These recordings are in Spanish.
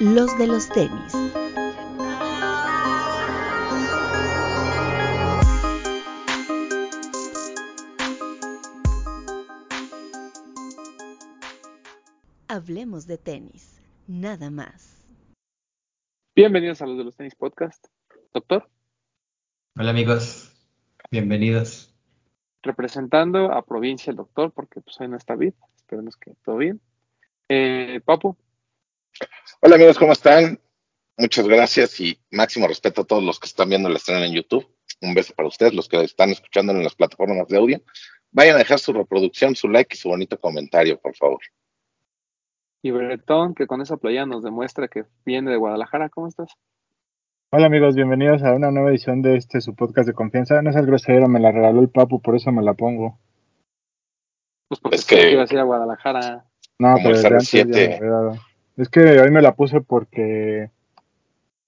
los de los tenis. Hablemos de tenis, nada más. Bienvenidos a los de los tenis podcast. Doctor, Hola amigos, bienvenidos. representando a provincia el doctor, porque pues hoy no está bien. Esperemos que todo bien. Eh, Papu, Hola amigos, ¿cómo están? Muchas gracias y máximo respeto a todos los que están viendo la estrena en YouTube. Un beso para ustedes, los que están escuchando en las plataformas de audio. Vayan a dejar su reproducción, su like y su bonito comentario, por favor. Y Bretón, que con esa playa nos demuestra que viene de Guadalajara. ¿Cómo estás? Hola amigos, bienvenidos a una nueva edición de este su podcast de confianza. No es el grosero, me la regaló el Papu, por eso me la pongo. Pues porque es que iba a ir a Guadalajara. No, Como pero el 7. Es que hoy me la puse porque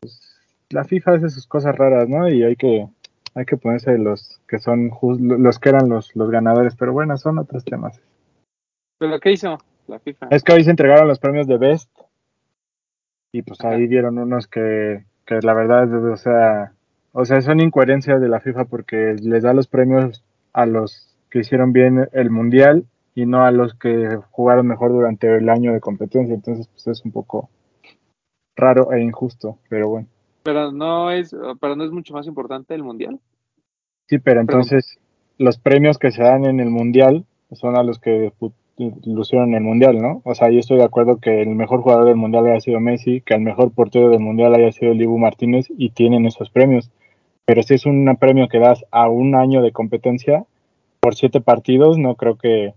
pues, la FIFA hace sus cosas raras, ¿no? Y hay que hay que ponerse los que son los que eran los, los ganadores, pero bueno, son otros temas. ¿Pero qué hizo la FIFA? Es que hoy se entregaron los premios de Best y pues Ajá. ahí dieron unos que, que la verdad, o sea, o sea, son incoherencias de la FIFA porque les da los premios a los que hicieron bien el mundial y no a los que jugaron mejor durante el año de competencia, entonces pues es un poco raro e injusto, pero bueno. Pero no es, pero no es mucho más importante el mundial. Sí, pero entonces los premios que se dan en el mundial son a los que lucieron en el mundial, ¿no? O sea, yo estoy de acuerdo que el mejor jugador del mundial haya sido Messi, que el mejor portero del mundial haya sido Libu Martínez y tienen esos premios. Pero si es un premio que das a un año de competencia por siete partidos, no creo que,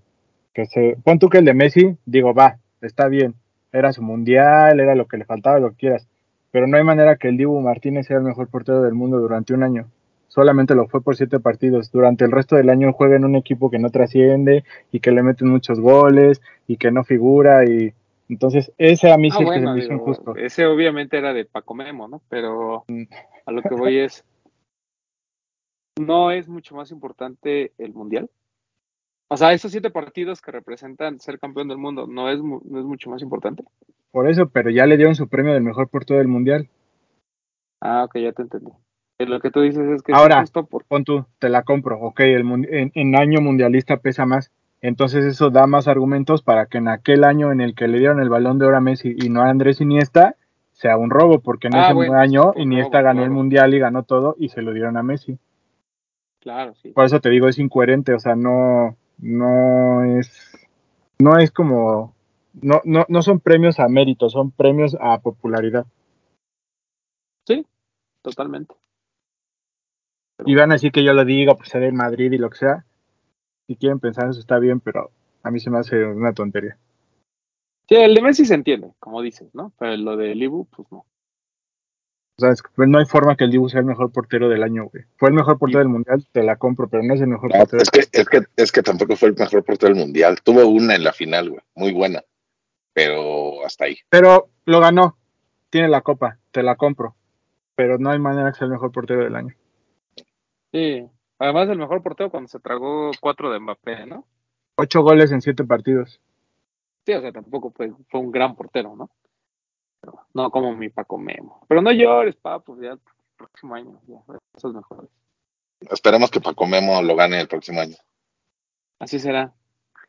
que se. Pon tú que el de Messi, digo, va, está bien, era su mundial, era lo que le faltaba, lo que quieras. Pero no hay manera que el Dibu Martínez sea el mejor portero del mundo durante un año solamente lo fue por siete partidos. Durante el resto del año juega en un equipo que no trasciende y que le meten muchos goles y que no figura y entonces ese a mí Ah, sí que se bueno, me hizo digo, injusto. ese obviamente era de Paco Memo, ¿no? Pero a lo que voy es, ¿no es mucho más importante el mundial? O sea, esos siete partidos que representan ser campeón del mundo, ¿no es, no es mucho más importante? Por eso, pero ya le dieron su premio del mejor portero del mundial. Ah, ok, ya te entendí. Eh, Lo que tú dices es que Ahora. es por... Pon tú, te la compro. Ok, el en, en año mundialista pesa más. Entonces eso da más argumentos para que en aquel año en el que le dieron el balón de oro a Messi y no a Andrés Iniesta sea un robo, porque en Ah, ese bueno, año Iniesta robo, ganó el mundial y ganó todo y se lo dieron a Messi. Claro, sí. Por eso te digo, es incoherente, o sea, no, no es, no es como, no, no, no son premios a mérito, son premios a popularidad. Sí, totalmente. Y van a decir que yo lo diga, pues ser del Madrid y lo que sea. Si quieren pensar eso está bien, pero a mí se me hace una tontería. Sí, el de Messi se entiende, como dices, ¿no? Pero lo de Libu, pues no. O sea, es que, pues, no hay forma que el Dibu sea el mejor portero del año, güey. Fue el mejor portero del mundial, te la compro, pero no es el mejor No, portero. es, que, es, que, es que tampoco fue el mejor portero del mundial. Tuvo una en la final, güey, muy buena. Pero hasta ahí. Pero lo ganó, tiene la copa, te la compro. Pero no hay manera que sea el mejor portero del año. Sí. Además, el mejor portero cuando se tragó cuatro de Mbappé, ¿no? Ocho goles en siete partidos. Sí, o sea, tampoco fue, fue un gran portero, ¿no? No como mi Paco Memo. Pero no llores, papu, ya el próximo año, ya, esos mejores. Esperemos que Paco Memo lo gane el próximo año. Así será.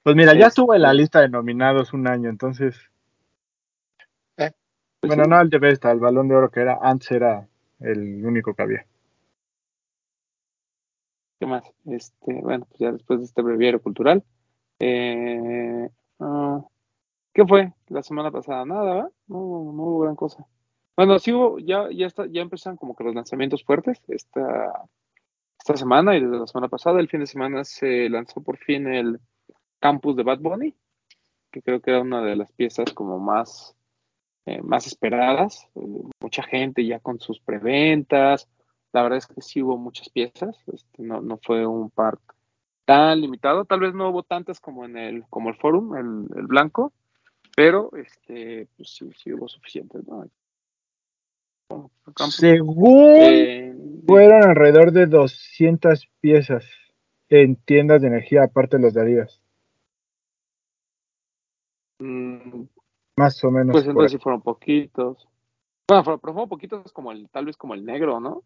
Pues mira, ya estuvo en la lista de nominados un año, entonces. Pues bueno, sí. no al de Best, al balón de oro que era, antes era el único que había. ¿Qué más? Este, bueno, pues ya después de este breviario cultural. Eh, ah, ¿Qué fue la semana pasada? Nada, ¿verdad? No, no hubo gran cosa. Bueno, sí hubo, ya, ya está, ya empezaron como que los lanzamientos fuertes esta, esta semana y desde la semana pasada, el fin de semana se lanzó por fin el campus de Bad Bunny, que creo que era una de las piezas como más, eh, más esperadas. Eh, mucha gente ya con sus preventas. La verdad es que sí hubo muchas piezas. Este, no, no fue un par tan limitado. Tal vez no hubo tantas como en el, como el forum, el, el blanco, pero este, pues sí, sí hubo suficientes, ¿no? Bueno, Según eh, fueron alrededor de 200 piezas en tiendas de energía, aparte de los de Adidas. mm, Más o menos. pues entonces sí fueron poquitos. Bueno, pero, pero fueron poquitos como el, tal vez como el negro, ¿no?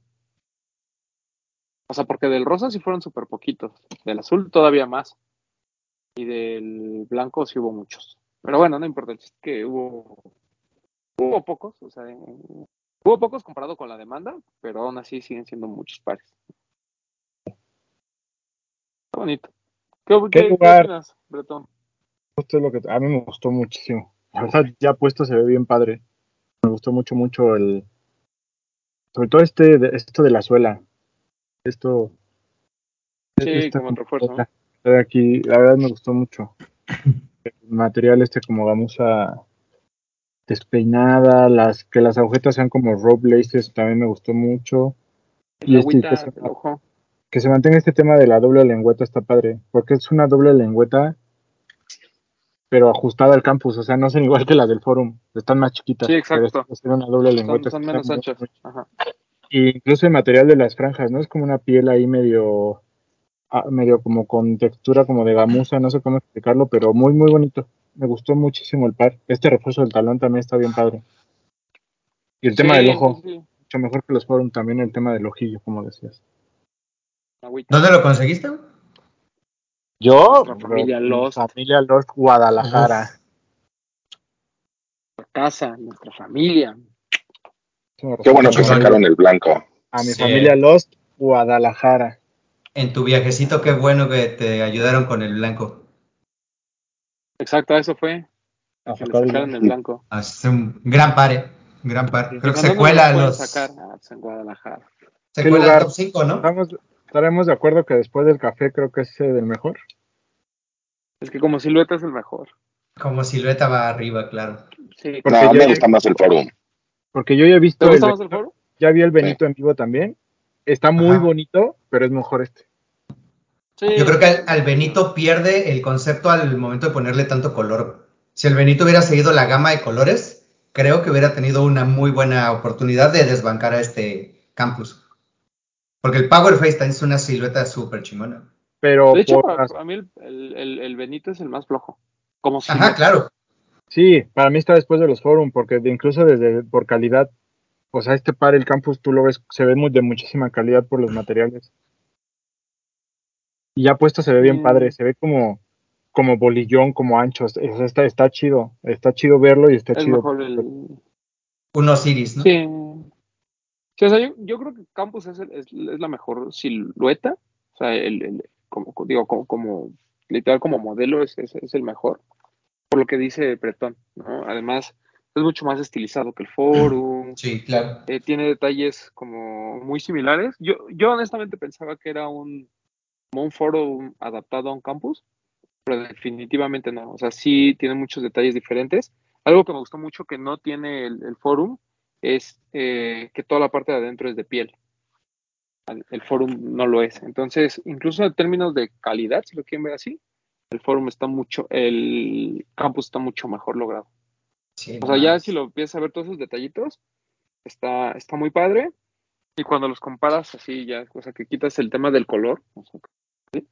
O sea, porque del rosa sí fueron súper poquitos. Del azul todavía más. Y del blanco sí hubo muchos. Pero bueno, no importa, el chiste es que hubo, hubo pocos, o sea, hubo pocos comparado con la demanda, pero aún así siguen siendo muchos pares. Está bonito. ¿Qué, ¿Qué qué- lugar? opinas, Bretón? Justo es lo que a mí me gustó muchísimo. La verdad, ya puesto se ve bien padre. Me gustó mucho, mucho el. Sobre todo este, de- esto de la suela. Esto. Sí, como refuerzo, aquí, la verdad me gustó mucho. Material este como gamuza despeinada, las que las agujetas sean como rope laces también me gustó mucho. Y este, que se- que se mantenga este tema de la doble lengüeta está padre, porque es una doble lengüeta, pero ajustada al campus, o sea, no son igual que las del forum, están más chiquitas. Sí, exacto. Pero es una doble Son, lengüeta. son está menos anchas. Ajá. Y incluso el material de las franjas, ¿no? Es como una piel ahí medio, medio como con textura como de gamuza, no sé cómo explicarlo, pero muy, muy bonito. Me gustó muchísimo el par. Este refuerzo del talón también está bien padre. Y el tema Sí, del ojo, sí, mucho mejor que los forum también el tema del ojillo, como decías. ¿Dónde lo conseguiste? Yo, familia mi Lost. familia Lost Guadalajara. casa, nuestra familia. Qué bueno que sacaron el blanco. A mi Sí. familia Lost Guadalajara. En tu viajecito, qué bueno que te ayudaron con el blanco. Exacto, eso fue. A Que le sacar el sacaron el blanco. Es un gran par, un gran par. Creo que se ¿dónde cuela los. sacar? Ah, pues en Guadalajara. Se ¿Qué cuela lugar? el top 5, ¿no? Estaremos de acuerdo que después del café creo que es el mejor. Es que como silueta es el mejor. Como silueta va arriba, claro. Sí. Porque No, yo me ya- gusta más el forum. Porque yo ya he visto ¿Te el gusta más el foro? ya vi el Benito en vivo también. Está muy Ajá. bonito, pero es mejor este. Sí. Yo creo que al, al Benito pierde el concepto al momento de ponerle tanto color. Si el Benito hubiera seguido la gama de colores, creo que hubiera tenido una muy buena oportunidad de desbancar a este campus. Porque el Power Face también es una silueta súper chingona. Pero De hecho, por para, mí el, el, Benito es el más flojo. Como si Ajá, claro. sí, para mí está después de los forum, porque de- incluso desde por calidad, o sea, este par, el campus, tú lo ves, se ve muy, de muchísima calidad por los materiales. Y ya puesto se ve bien Mm. padre, se ve como, como bolillón, como ancho, o sea, está, está chido, está chido verlo y está es chido. mejor el... Un Osiris, ¿no? Sí. Sí, o sea, yo, yo creo que Campus es, el- es, es la mejor silueta. O sea, el, el- como, digo, como, como literal como modelo es, es, es el mejor. Por lo que dice Bretón, ¿no? Además, es mucho más estilizado que el Forum. Sí, claro. eh, tiene detalles como muy similares. Yo, yo honestamente pensaba que era un, un foro adaptado a un campus, pero definitivamente no. O sea, sí tiene muchos detalles diferentes. Algo que me gustó mucho que no tiene el, el forum es eh, que toda la parte de adentro es de piel. El, el forum no lo es. Entonces, incluso en términos de calidad, si lo quieren ver así, el forum está mucho, el campus está mucho mejor logrado. Sí, O sea, ya si lo empiezas a ver todos esos detallitos, está, está muy padre. Y cuando los comparas así, ya, o sea, que quitas el tema del color, o sea, ¿sí?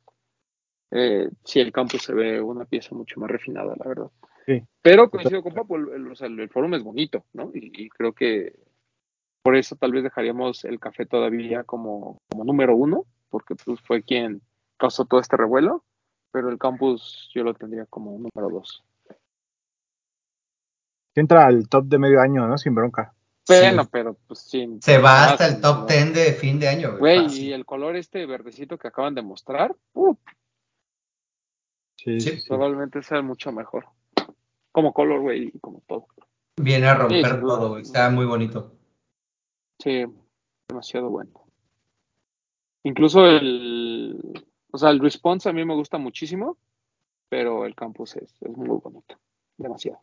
Eh, sí, el campus se ve una pieza mucho más refinada, la verdad. Sí. Pero coincido con Papo, el, el- o sea, el, el forum es bonito, ¿no? Y, y creo que por eso tal vez dejaríamos el café todavía como, como número uno, porque pues fue quien causó todo este revuelo, pero el campus yo lo tendría como número dos. Entra al top de medio año, ¿no? Sin bronca. Bueno, Sí. pero pues sí. Se va más, hasta el top ¿no? 10 de fin de año. Güey, y el color este verdecito que acaban de mostrar, uh, Sí, probablemente sea mucho mejor. Como color, güey, y como todo. Viene a romper todo, güey. Está muy bonito. Sí, demasiado bueno. Incluso el, o sea, el response a mí me gusta muchísimo, pero el campus es, es muy bonito, demasiado.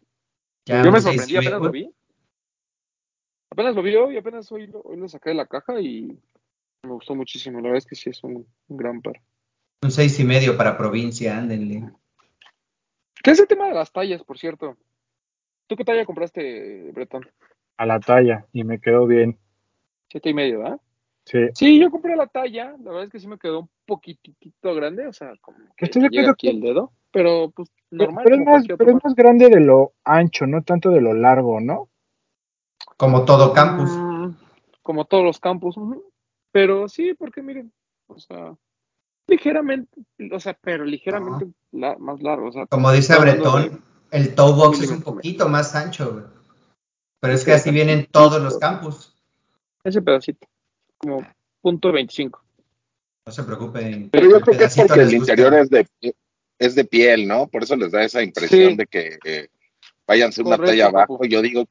Ya Yo me sorprendí, y apenas lo vi. Apenas lo vi hoy, apenas hoy lo, hoy lo saqué de la caja y me gustó muchísimo. La verdad es que sí es un, un gran par. Un seis y medio para provincia, ándenle. ¿Qué es el tema de las tallas, por cierto? ¿Tú qué talla compraste, Bretón? A la talla y me quedó bien. Siete y medio, ¿verdad? Sí. Sí, yo compré la talla. La verdad es que sí me quedó un poquitito grande, o sea, como que Estoy llega aquí que- el dedo, pero pues normal, pero es más, pero es más grande de lo ancho, no tanto de lo largo, ¿no? Como todo campus. Mm, como todos los campus. Pero sí, porque miren, o sea, ligeramente, o sea, pero ligeramente la- más largo. O sea, Como dice de- Bretón, el toe box es un poquito más ancho, güey. Pero es que así sí. vienen todos los campus. ese pedacito, como punto 25. No se preocupen. Pero yo creo que es porque el interior es de, es de piel, ¿no? Por eso les da esa impresión Sí. de que eh, váyanse una Correcto, talla abajo. Yo digo,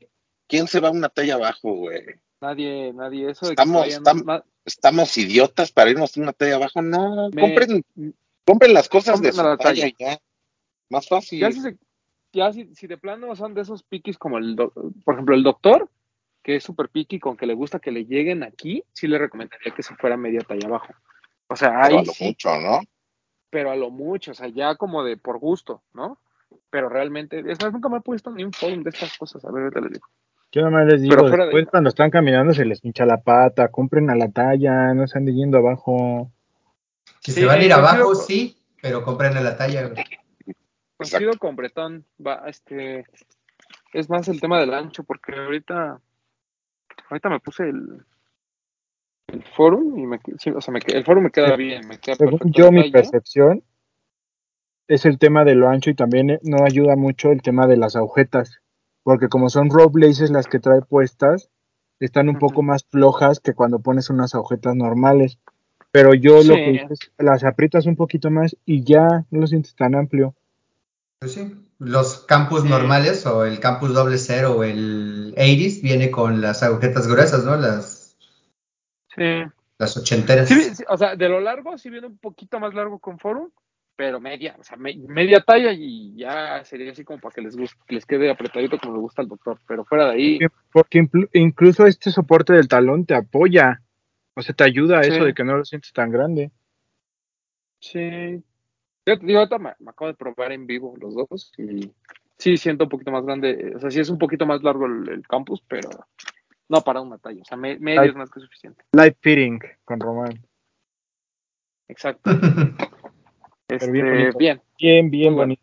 ¿quién se va a una talla abajo, güey? Nadie, nadie, eso de que Estamos- estamos- más- ¿Estamos idiotas para irnos a una talla abajo? No, Me- compren, compren las cosas de su la talla ya. Más fácil. Ya, si, se- ya si, si de plano son de esos piquis como el, doc- por ejemplo, el doctor, que es súper piqui con que le gusta que le lleguen aquí, sí le recomendaría que se fuera media talla abajo. O sea, Pero ahí a lo sí, mucho, ¿no? Pero a lo mucho, o sea, ya como de por gusto, ¿no? Pero realmente, es más, nunca me he puesto ni un forum de estas cosas, a ver, ahorita les digo. Yo nomás les digo, de- después cuando están caminando se les hincha la pata, compren a la talla, no se anden yendo abajo. Si Sí, se van a ir abajo, sí, pero compren en la talla, güey. Coincido con Bretón, va, este, es más el tema del ancho, porque ahorita, ahorita me puse el, el forum y me, sí, o sea, me que- el forum me queda bien, me queda Según yo, mi percepción es el tema de lo ancho y también eh, no ayuda mucho el tema de las agujetas, porque como son rope laces las que trae puestas, están un poco más flojas que cuando pones unas agujetas normales. Pero yo lo que hice es las aprietas un poquito más y ya no lo sientes tan amplio. Pues sí. Los campus Sí. normales o el campus doble cero o el 80 viene con las agujetas gruesas, ¿no? Las, Sí. las ochenteras. Sí, sí, o sea, de lo largo sí viene un poquito más largo con forum, pero media, o sea, me- media talla y ya sería así como para que les guste, que les quede apretadito como le gusta al doctor, pero fuera de ahí, Porque incluso este soporte del talón te apoya, o sea, te ayuda a Sí. eso de que no lo sientes tan grande. sí. Yo te digo, ahorita me, me acabo de probar en vivo los dos y sí siento un poquito más grande, o sea, sí es un poquito más largo el, el campus, pero no para una talla, o sea, me- medio es más que suficiente. Light fitting con Román. Exacto. Este, bien bien, Bien, bien bonito.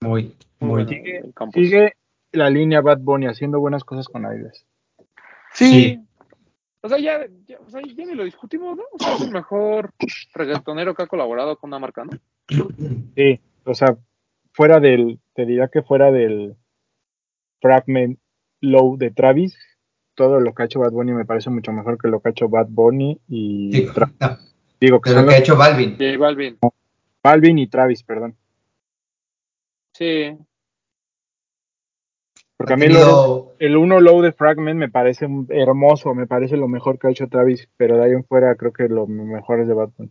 muy, muy muy bueno bien. Sigue-. Sigue la línea Bad Bunny haciendo buenas cosas con. Sí. Sí. O sea, ya, ya, o sea, ya ni lo discutimos, ¿no? O sea, es el mejor reggaetonero que ha colaborado con una marca, ¿no? Sí, o sea, fuera del, te diría que fuera del Fragment Low de Travis, todo lo que ha hecho Bad Bunny me parece mucho mejor que lo que ha hecho Bad Bunny y Tra- no, digo que lo que ha hecho Balvin. Balvin. Balvin y Travis, perdón. Sí. Porque Ha a mí el, tenido- el uno low de Fragment me parece hermoso, me parece lo mejor que ha hecho Travis, pero de ahí en fuera creo que lo mejor es de Bad Bunny.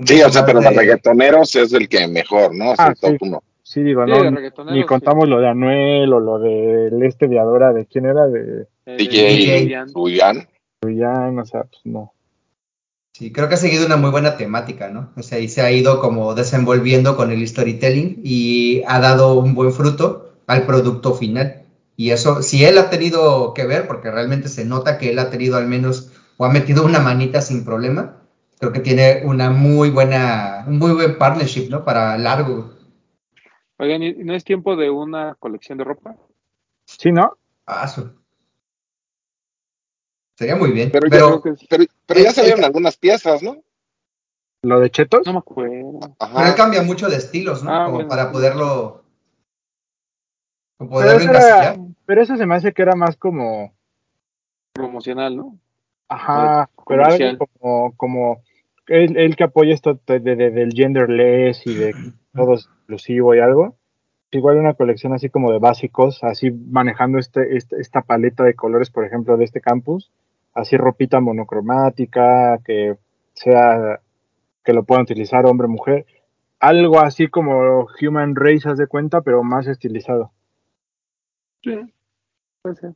un Sí, o sea, pero de reggaetoneros es el que mejor, ¿no? Es Ah, el top sí. uno. Sí, digo, Sí, no, ni- sí. contamos lo de Anuel o lo del este de Adora, de quién era, de DJ Julián. Julián. Julián, o sea, pues no. Sí, creo que ha seguido una muy buena temática, ¿no? O sea, y se ha ido como desenvolviendo con el storytelling y ha dado un buen fruto al producto final. Y eso, si él ha tenido que ver, porque realmente se nota que él ha tenido al menos o ha metido una manita sin problema, creo que tiene una muy buena, un muy buen partnership, ¿no? Para largo. Oigan, ¿y no es tiempo de una colección de ropa? Sí, ¿no? Ah, su- Sería muy bien. Pero, Pero, pero, pero ya salieron eh, algunas piezas, ¿no? Lo de Chetos. No me acuerdo. pero él Ajá. cambia mucho de estilos, ¿no? Ah, como bueno, para poderlo, como Pero poderlo eso, era- pero eso se me hace que era más como, Promocional, ¿no? ajá, O pero algo como, como él, él que apoya esto de, de- de- del genderless y de todo es inclusivo y algo. Igual una colección así como de básicos, así manejando este, este- esta paleta de colores, por ejemplo, de este campus, así ropita monocromática, que sea, que lo puedan utilizar hombre, mujer, algo así como Human Race, haz de cuenta, pero más estilizado. Sí. Puede ser.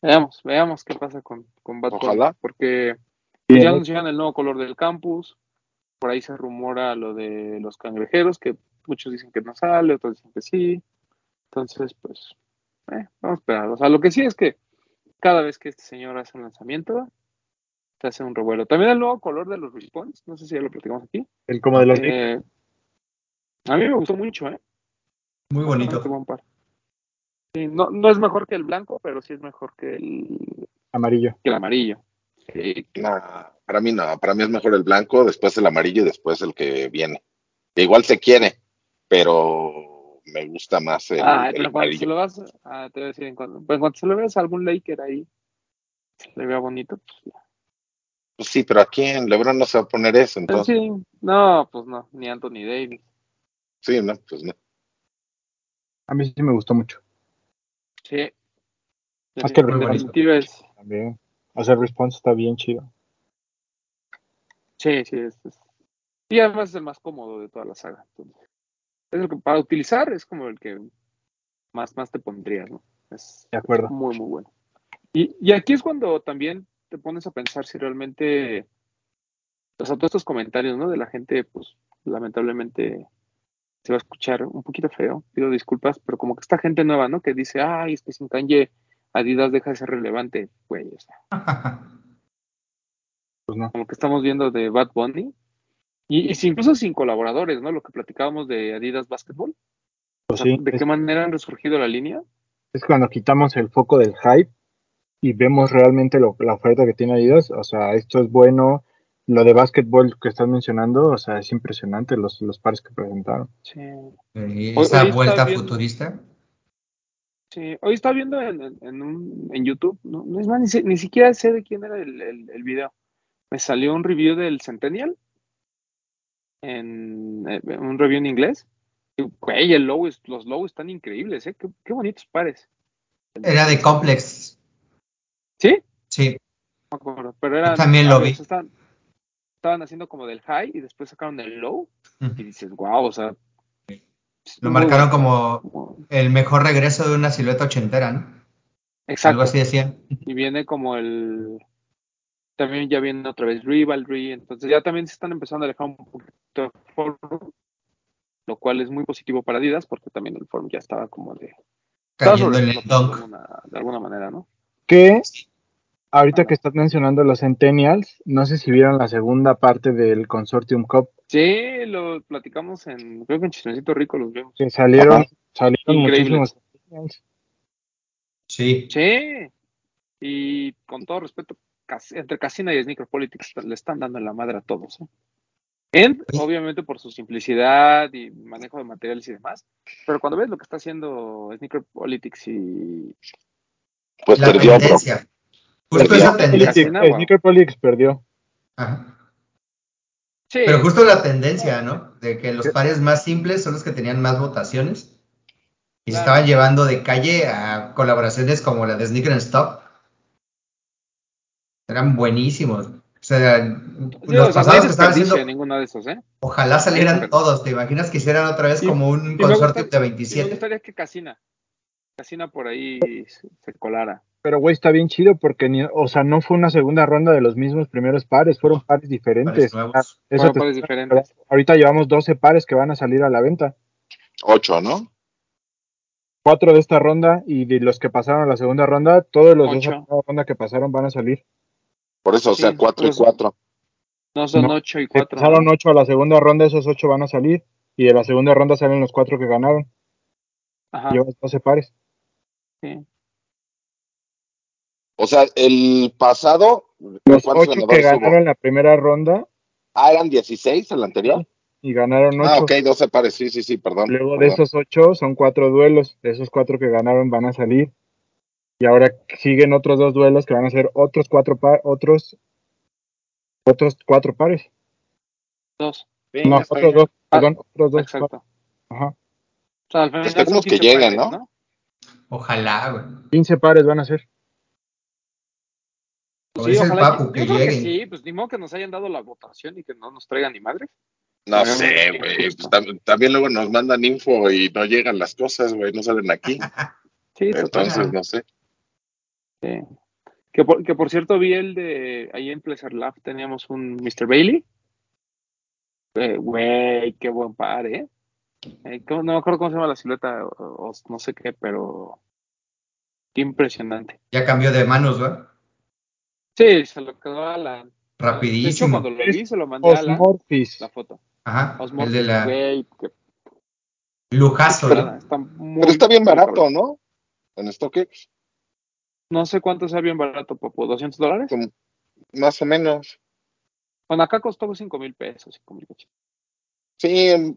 Veamos, veamos qué pasa con, con Bad Ojalá. Porque Bien. ya anunciaron el nuevo color del campus. Por ahí se rumora lo de los cangrejeros, que muchos dicen que no sale, otros dicen que sí. Entonces, pues, eh, vamos a esperar. O sea, lo que sí es que cada vez que este señor hace un lanzamiento, se hace un revuelo. También el nuevo color de los response, no sé si ya lo platicamos aquí. El como de los Eh, a mí me gustó mucho, ¿eh? Muy bonito. buen par. Sí, no, no es mejor que el blanco, pero sí es mejor que el, Amarillo. que el amarillo. Sí, No, para mí no, para mí es mejor el blanco, después el amarillo y después el que viene. Igual se quiere, pero me gusta más el, Ah, el pero cuando se lo vas, ah, te voy a decir, en cuanto, pues cuando se lo veas a algún Laker ahí, se le vea bonito, pues ya. Pues sí, pero aquí en LeBron no se va a poner eso, Pero entonces. sí, no, pues no, ni Anthony Davis. Sí, no, pues no. A mí sí me gustó mucho. Sí. Más que el es, También. O sea, el response está bien chido. sí, sí, es, es- Y además es el más cómodo de toda la saga. entonces. Es el que para utilizar es como el que más, más te pondrías, ¿no? Es De acuerdo. muy, muy bueno. Y, y aquí es cuando también te pones a pensar si realmente, o sea, todos estos comentarios, ¿no? De la gente, pues, lamentablemente se va a escuchar un poquito feo, pido disculpas, pero como que esta gente nueva, ¿no? Que dice, ay, es que sin Kanye Adidas deja de ser relevante, güey, o sea, Pues no. como que estamos viendo de Bad Bunny, y, y si incluso sin colaboradores, ¿no? Lo que platicábamos de Adidas Basketball, Pues o sea, sí. ¿de Es, qué manera han resurgido la línea? es cuando quitamos el foco del hype y vemos realmente lo, la oferta que tiene Adidas. O sea, esto es bueno. Lo de básquetbol que estás mencionando, o sea, es impresionante los, los pares que presentaron. Sí. Y Esa hoy vuelta viendo- futurista. Sí, hoy estaba viendo en, en, en un, en YouTube, no, no es más, ni, ni siquiera sé de quién era el, el, el video. Me salió un review del Centennial, en, eh, un review en inglés. Y, güey, el es- los logos están increíbles, ¿eh? Qué, qué bonitos pares. Era de Complex. ¿Sí? Sí. No acuerdo, pero eran, también lo vi. estaban, estaban haciendo como del high y después sacaron el low y Ujú. dices, wow, o sea. Lo marcaron bueno. como el mejor regreso de una silueta ochentera, ¿no? Algo Exacto. así decían. y viene como el también ya viene otra vez Rivalry, entonces ya también se están empezando a alejar un poquito del forum, lo cual es muy positivo para Adidas porque también el forum ya estaba como de estaba Cayendo en el sobreexplotado de dunk. alguna, de alguna manera, ¿no? Que ahorita que estás mencionando los Centennials, no sé si vieron la segunda parte del Consortium Cup, Sí, lo platicamos en creo que en Chismecito Rico los vemos. que salieron, Ajá. salieron Increíbles. muchísimos Centennials. Sí. Sí. Y con todo respeto, entre Casina y Sneaker Politics le están dando en la madre a todos, ¿eh? En, obviamente por su simplicidad y manejo de materiales y demás, pero cuando ves lo que está haciendo Sneaker Politics y Pues La perdió, bro. tendencia. Justo Perdió. esa tendencia. Sneaker Politics perdió. Ajá. Sí, Pero justo la tendencia, ¿no? De que los pares más simples son los que tenían más votaciones. Y se estaban llevando de calle a colaboraciones como la de Sneaker and Stop. Eran buenísimos. O sea, sí, los o sea, no pasados que estaban haciendo, en ninguno de esos, ¿eh? ojalá salieran todos. ¿Te imaginas que hicieran otra vez Y- como un gusta- de Y me 27? gustaría que Casina, Casina por ahí se, colara. Pero, güey, está bien chido porque, ni, o sea, no fue una segunda ronda de los mismos primeros pares, fueron pares diferentes. Pares nuevos. Ah, eso pares diferentes. ahorita llevamos 12 pares que van a salir a la venta. Ocho, ¿no? Cuatro de esta ronda y de los que pasaron a la segunda ronda, todos los de Ocho. esa primera ronda que pasaron van a salir. Por eso, o sea, Sí, cuatro y por eso. cuatro. No son No, ocho y Si cuatro. pasaron ¿no? ocho a la segunda ronda, esos ocho van a salir. Y de la segunda ronda salen los cuatro que ganaron. Ajá, Llevas 12 pares. sí. O sea, el pasado, Los ¿cuántos ocho que ganadores hubo? ganaron la primera ronda Ah, eran 16 el anterior. y ganaron ocho. Ah, ok, 12 pares, sí, sí, sí, perdón. Luego de perdón. esos ocho son cuatro duelos. De esos cuatro que ganaron van a salir. Y ahora siguen otros dos duelos que van a ser otros cuatro pa- otros otros cuatro pares. Dos. Sí, No, otros bien. dos, perdón, otros dos. Exacto. Ajá. O sea, al final que 15 lleguen, pares, ¿no? Ojalá, güey. 15 pares van a ser. Como Sí, dice el ojalá. Papu, que creo que sí, pues ni modo que nos hayan dado la votación y que no nos traigan ni madres. No sé, güey. pues, tam- también luego nos mandan info y no llegan las cosas, güey, no salen aquí. Sí, total. Entonces, no sé. Sí. Que por, que por cierto vi el de ahí en Pleasure Lab teníamos un Mr. Bailey. Eh, Güey, qué buen par, ¿eh? Eh, ¿cómo- no me acuerdo cómo se llama la silueta o, o no sé qué, pero qué impresionante. Ya cambió de manos, güey. Sí, se lo quedó a Alan. De hecho, Rapidísimo. cuando lo vi, se lo mandé a Alan Osmorphis. la foto. Ajá. Osmorphis, el de la qué lujazo, ¿no? está muy, Pero está bien barato. ¿no? en StockX, No sé cuánto sea bien barato, Papu, ¿200 dólares? como- más o menos. Bueno, acá costó 5 mil pesos. 5 mil. Sí, em,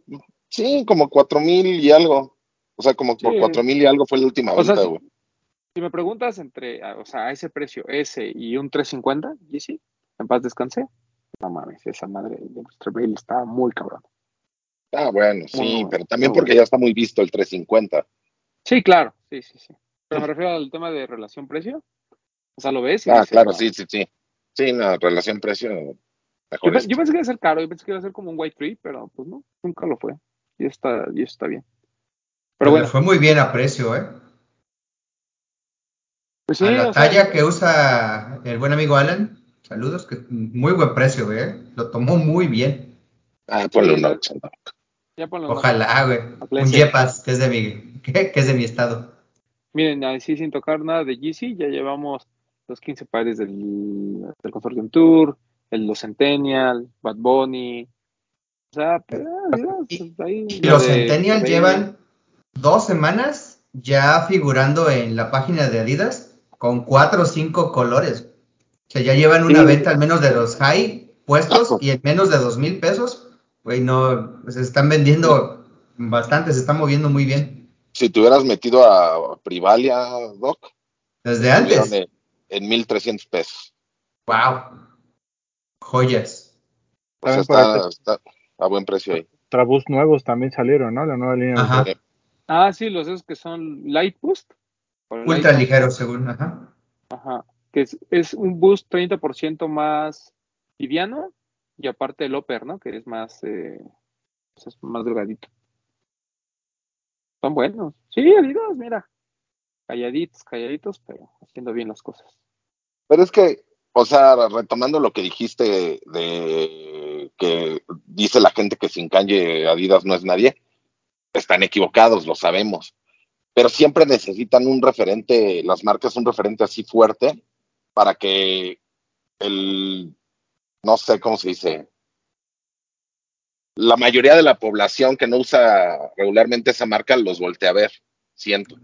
sí, como cuatro mil y algo. O sea, como por Sí. cuatro mil y algo fue la última venta, güey. Si me preguntas entre, ah, o sea, a ese precio, ese y un 350, y sí, en paz descansé. No mames, esa madre de nuestro Braille está muy cabrón. Ah, bueno, sí, bueno, pero también porque ya está muy visto el 350. Sí, claro, sí, sí, sí. Pero me refiero al tema de relación-precio. O sea, lo ves y Ah, dices, claro, no. sí, sí, sí. Sí, la relación precio Yo, mejor yo pensé que iba a ser caro, yo pensé que iba a ser como un white tree, pero pues no, nunca lo fue. Y está, y está bien. Pero bueno, fue muy bien a precio, ¿eh? pues sí, a la sea, talla que usa el buen amigo Alan, saludos, que muy buen precio, güey. ¿eh? Lo tomó muy bien. Ah, ponle un la- 8. ¿no? ya ponlo en Ojalá, güey. Un. Yepas, que es de mi, que, que es de mi estado. Miren, así sin tocar nada de GC, ya llevamos los 15 pares del, del Consortium Tour, el los Centennial, Bad Bunny. O sea, pues, mira, Y- pues, ahí Y lo los de Centennial llevan dos semanas ya figurando en la página de Adidas con cuatro o cinco colores. O sea, ya llevan una Sí. venta al menos de los high puestos y en menos de dos mil pesos. Güey, no, se están vendiendo bastante, se están moviendo muy bien. Si te hubieras metido a Privalia, Doc, Desde antes. en, en 1300 pesos. Wow. Joyas. O sea, También por está, está a buen precio ahí. Trabús nuevos también salieron, ¿no? La nueva línea. Ajá. Ah, sí, los esos que son Light Boost. o Light Ultra Boost, ligero, según. Ajá. Ajá. Que es, es un boost 30% más liviano y aparte el upper, ¿no? Que es más, eh, pues es más delgadito. Son buenos. Sí, Adidas, mira. Calladitos, calladitos, pero haciendo bien las cosas. Pero es que, o sea, retomando lo que dijiste de que dice la gente que sin Kanye Adidas no es nadie, están equivocados, lo sabemos. Pero siempre necesitan un referente, las marcas un referente así fuerte para que el, no sé cómo se dice, la mayoría de la población que no usa regularmente esa marca los voltea a ver, siento.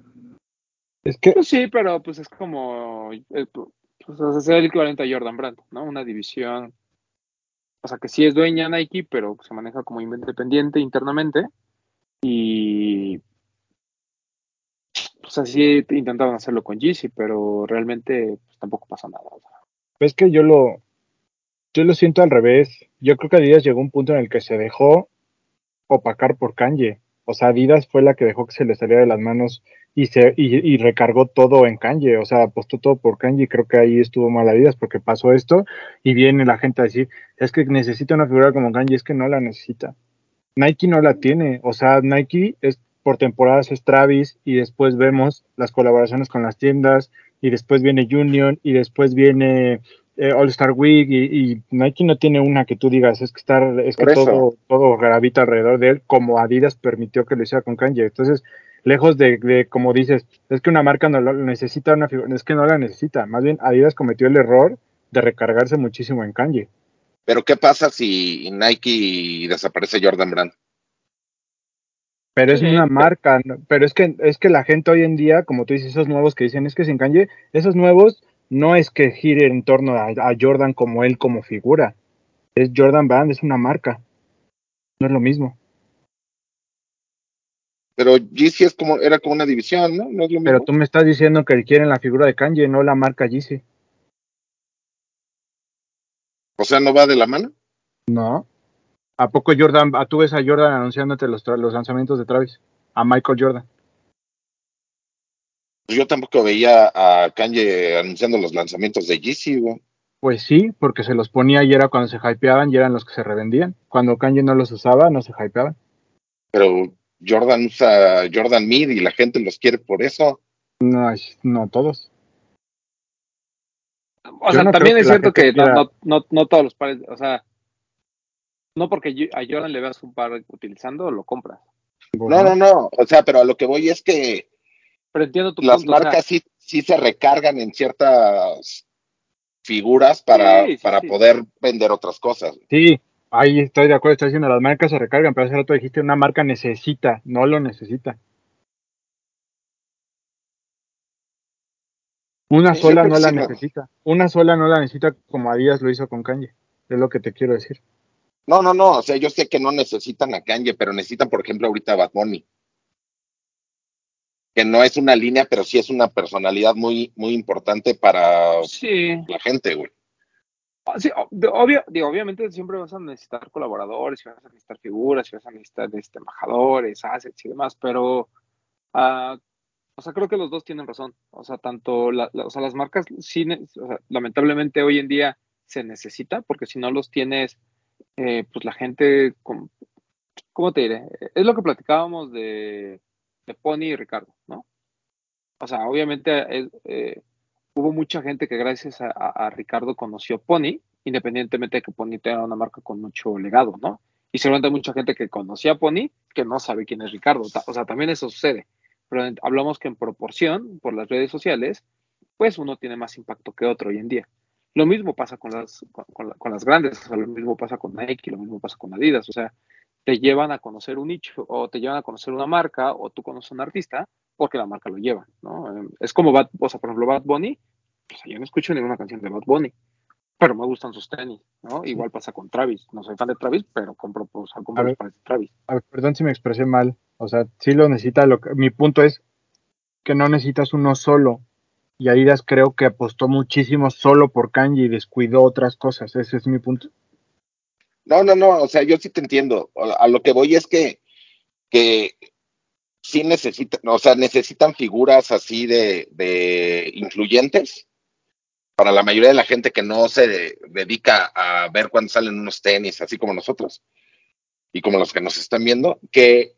Es que Pues sí, pero pues es como eh, pues, o sea, ser el equivalente a Jordan Brand, ¿no? Una división, o sea, que sí es dueña Nike, pero se maneja como independiente internamente y pues así intentaban hacerlo con Yeezy, pero realmente pues, tampoco pasa nada. o sea. es que yo lo, yo lo siento al revés. Yo creo que Adidas llegó a un punto en el que se dejó opacar por Kanye. O sea, Adidas fue la que dejó que se le saliera de las manos y se y, recargó todo en Kanye. O sea, apostó todo por Kanye. y Creo que ahí estuvo mal Adidas porque pasó esto y viene la gente a decir, es que necesita una figura como Kanye, es que no la necesita. Nike no la tiene. O sea, Nike es por temporadas es Travis y después vemos las colaboraciones con las tiendas y después viene Union y después viene eh, All Star Week y, y Nike no tiene una que tú digas es que estar es que todo todo gravita alrededor de él como Adidas permitió que lo hiciera con Kanye. Entonces lejos de, de como dices es que una marca no lo necesita una figura es que no la necesita. Más bien Adidas cometió el error de recargarse muchísimo en Kanye. Pero ¿qué pasa si Nike desaparece Jordan Brand? Pero es Sí. una marca, pero es que es que la gente hoy en día, como tú dices, esos nuevos que dicen es que sin Kanye, esos nuevos no es que gire en torno a, a Jordan como él como figura. Es Jordan Brand, es una marca. No es lo mismo. Pero GC es como, era como una división, ¿no? No es lo mismo. Pero tú me estás diciendo que quieren la figura de Kanye, no la marca Yeezy. O sea, no va de la mano. No. ¿A poco Jordan, a tú ves a Jordan anunciándote los, los lanzamientos de Travis? A Michael Jordan. Pues yo tampoco veía a Kanye anunciando los lanzamientos de GC, güey. Pues sí, porque se los ponía y era cuando se hypeaban y eran los que se revendían. Cuando Kanye no los usaba, no se hypeaban. Pero Jordan usa Jordan Mid y la gente los quiere por eso. No, no todos. O Yo sea, no también es cierto que no, quiera- no, no, no todos los pares, o sea, no porque a Jordan le veas un par utilizando, lo compras. No, no, no. O sea, pero a lo que voy es que Pero entiendo tu las punto. o sea, marcas sí, sí se recargan en ciertas figuras para, Sí, sí, para sí. poder vender otras cosas. Sí, ahí estoy de acuerdo, estoy diciendo, las marcas se recargan, pero hace rato dijiste una marca necesita, no lo necesita. Una Sí, sola no la necesita. Una sola no la necesita como Adidas lo hizo con Kanye. Es lo que te quiero decir. No, no, no, o sea, yo sé que no necesitan a Kanye, pero necesitan, por ejemplo, ahorita a Bad Bunny. Que no es una línea, pero sí es una personalidad muy, muy importante para Sí, la gente, güey. Ah, sí, obvio, digo, obviamente siempre vas a necesitar colaboradores, vas a necesitar figuras, vas a necesitar este, embajadores, assets y demás, pero, ah, o sea, creo que los dos tienen razón. O sea, tanto, la- la- o sea, las marcas, sí, o sea, lamentablemente hoy en día se necesita, porque si no los tienes, eh, pues la gente, ¿cómo te diré? Es lo que platicábamos de, de Pony y Ricardo, ¿no? O sea, obviamente es, eh, hubo mucha gente que gracias a, Ricardo conoció Pony, independientemente de que Pony tenga una marca con mucho legado, ¿no? Y seguramente mucha gente que conocía a Pony que no sabe quién es Ricardo. O sea, también eso sucede. Pero hablamos que en proporción, por las redes sociales, pues uno tiene más impacto que otro hoy en día. Lo mismo pasa con las, con, con la- con las grandes, o sea, lo mismo pasa con Nike, lo mismo pasa con Adidas, o sea, te llevan a conocer un nicho, o te llevan a conocer una marca, o tú conoces a un artista, porque la marca lo lleva, ¿no? Eh, Es como Bad, o sea, por ejemplo, Bad Bunny, pues yo no escucho ninguna canción de Bad Bunny, pero me gustan sus tenis, ¿no? Igual pasa con Travis, no soy fan de Travis, pero compro, pues, compro A ver. de Travis. A ver, perdón si me expresé mal. O sea, sí lo necesita. Lo que- mi punto es que no necesitas uno solo. Y Adidas creo que apostó muchísimo solo por Kanye y descuidó otras cosas. Ese es mi punto. No, no, no, o sea, yo sí te entiendo. A lo que voy es que, que sí necesitan, o sea, necesitan figuras así de, de influyentes para la mayoría de la gente que no se de- dedica a ver cuándo salen unos tenis, así como nosotros, y como los que nos están viendo, que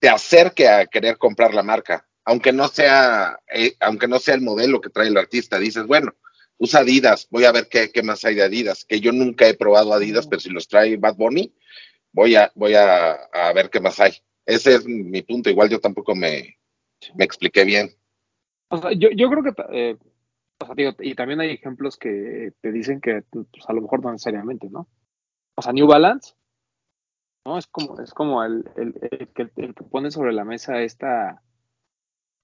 te acerque a querer comprar la marca, aunque no sea, eh, aunque no sea el modelo que trae el artista. Dices, bueno, usa Adidas, voy a ver qué, qué más hay de Adidas, que yo nunca he probado Adidas, pero si los trae Bad Bunny, voy a, voy a, a ver qué más hay. Ese es mi punto. Igual yo tampoco me, me expliqué bien. O sea, yo, yo creo que, eh, o sea, digo, y también hay ejemplos que te dicen que, pues, a lo mejor no necesariamente, ¿no? O sea, New Balance, ¿no? Es como, es como el, el, el que, el que pone sobre la mesa esta,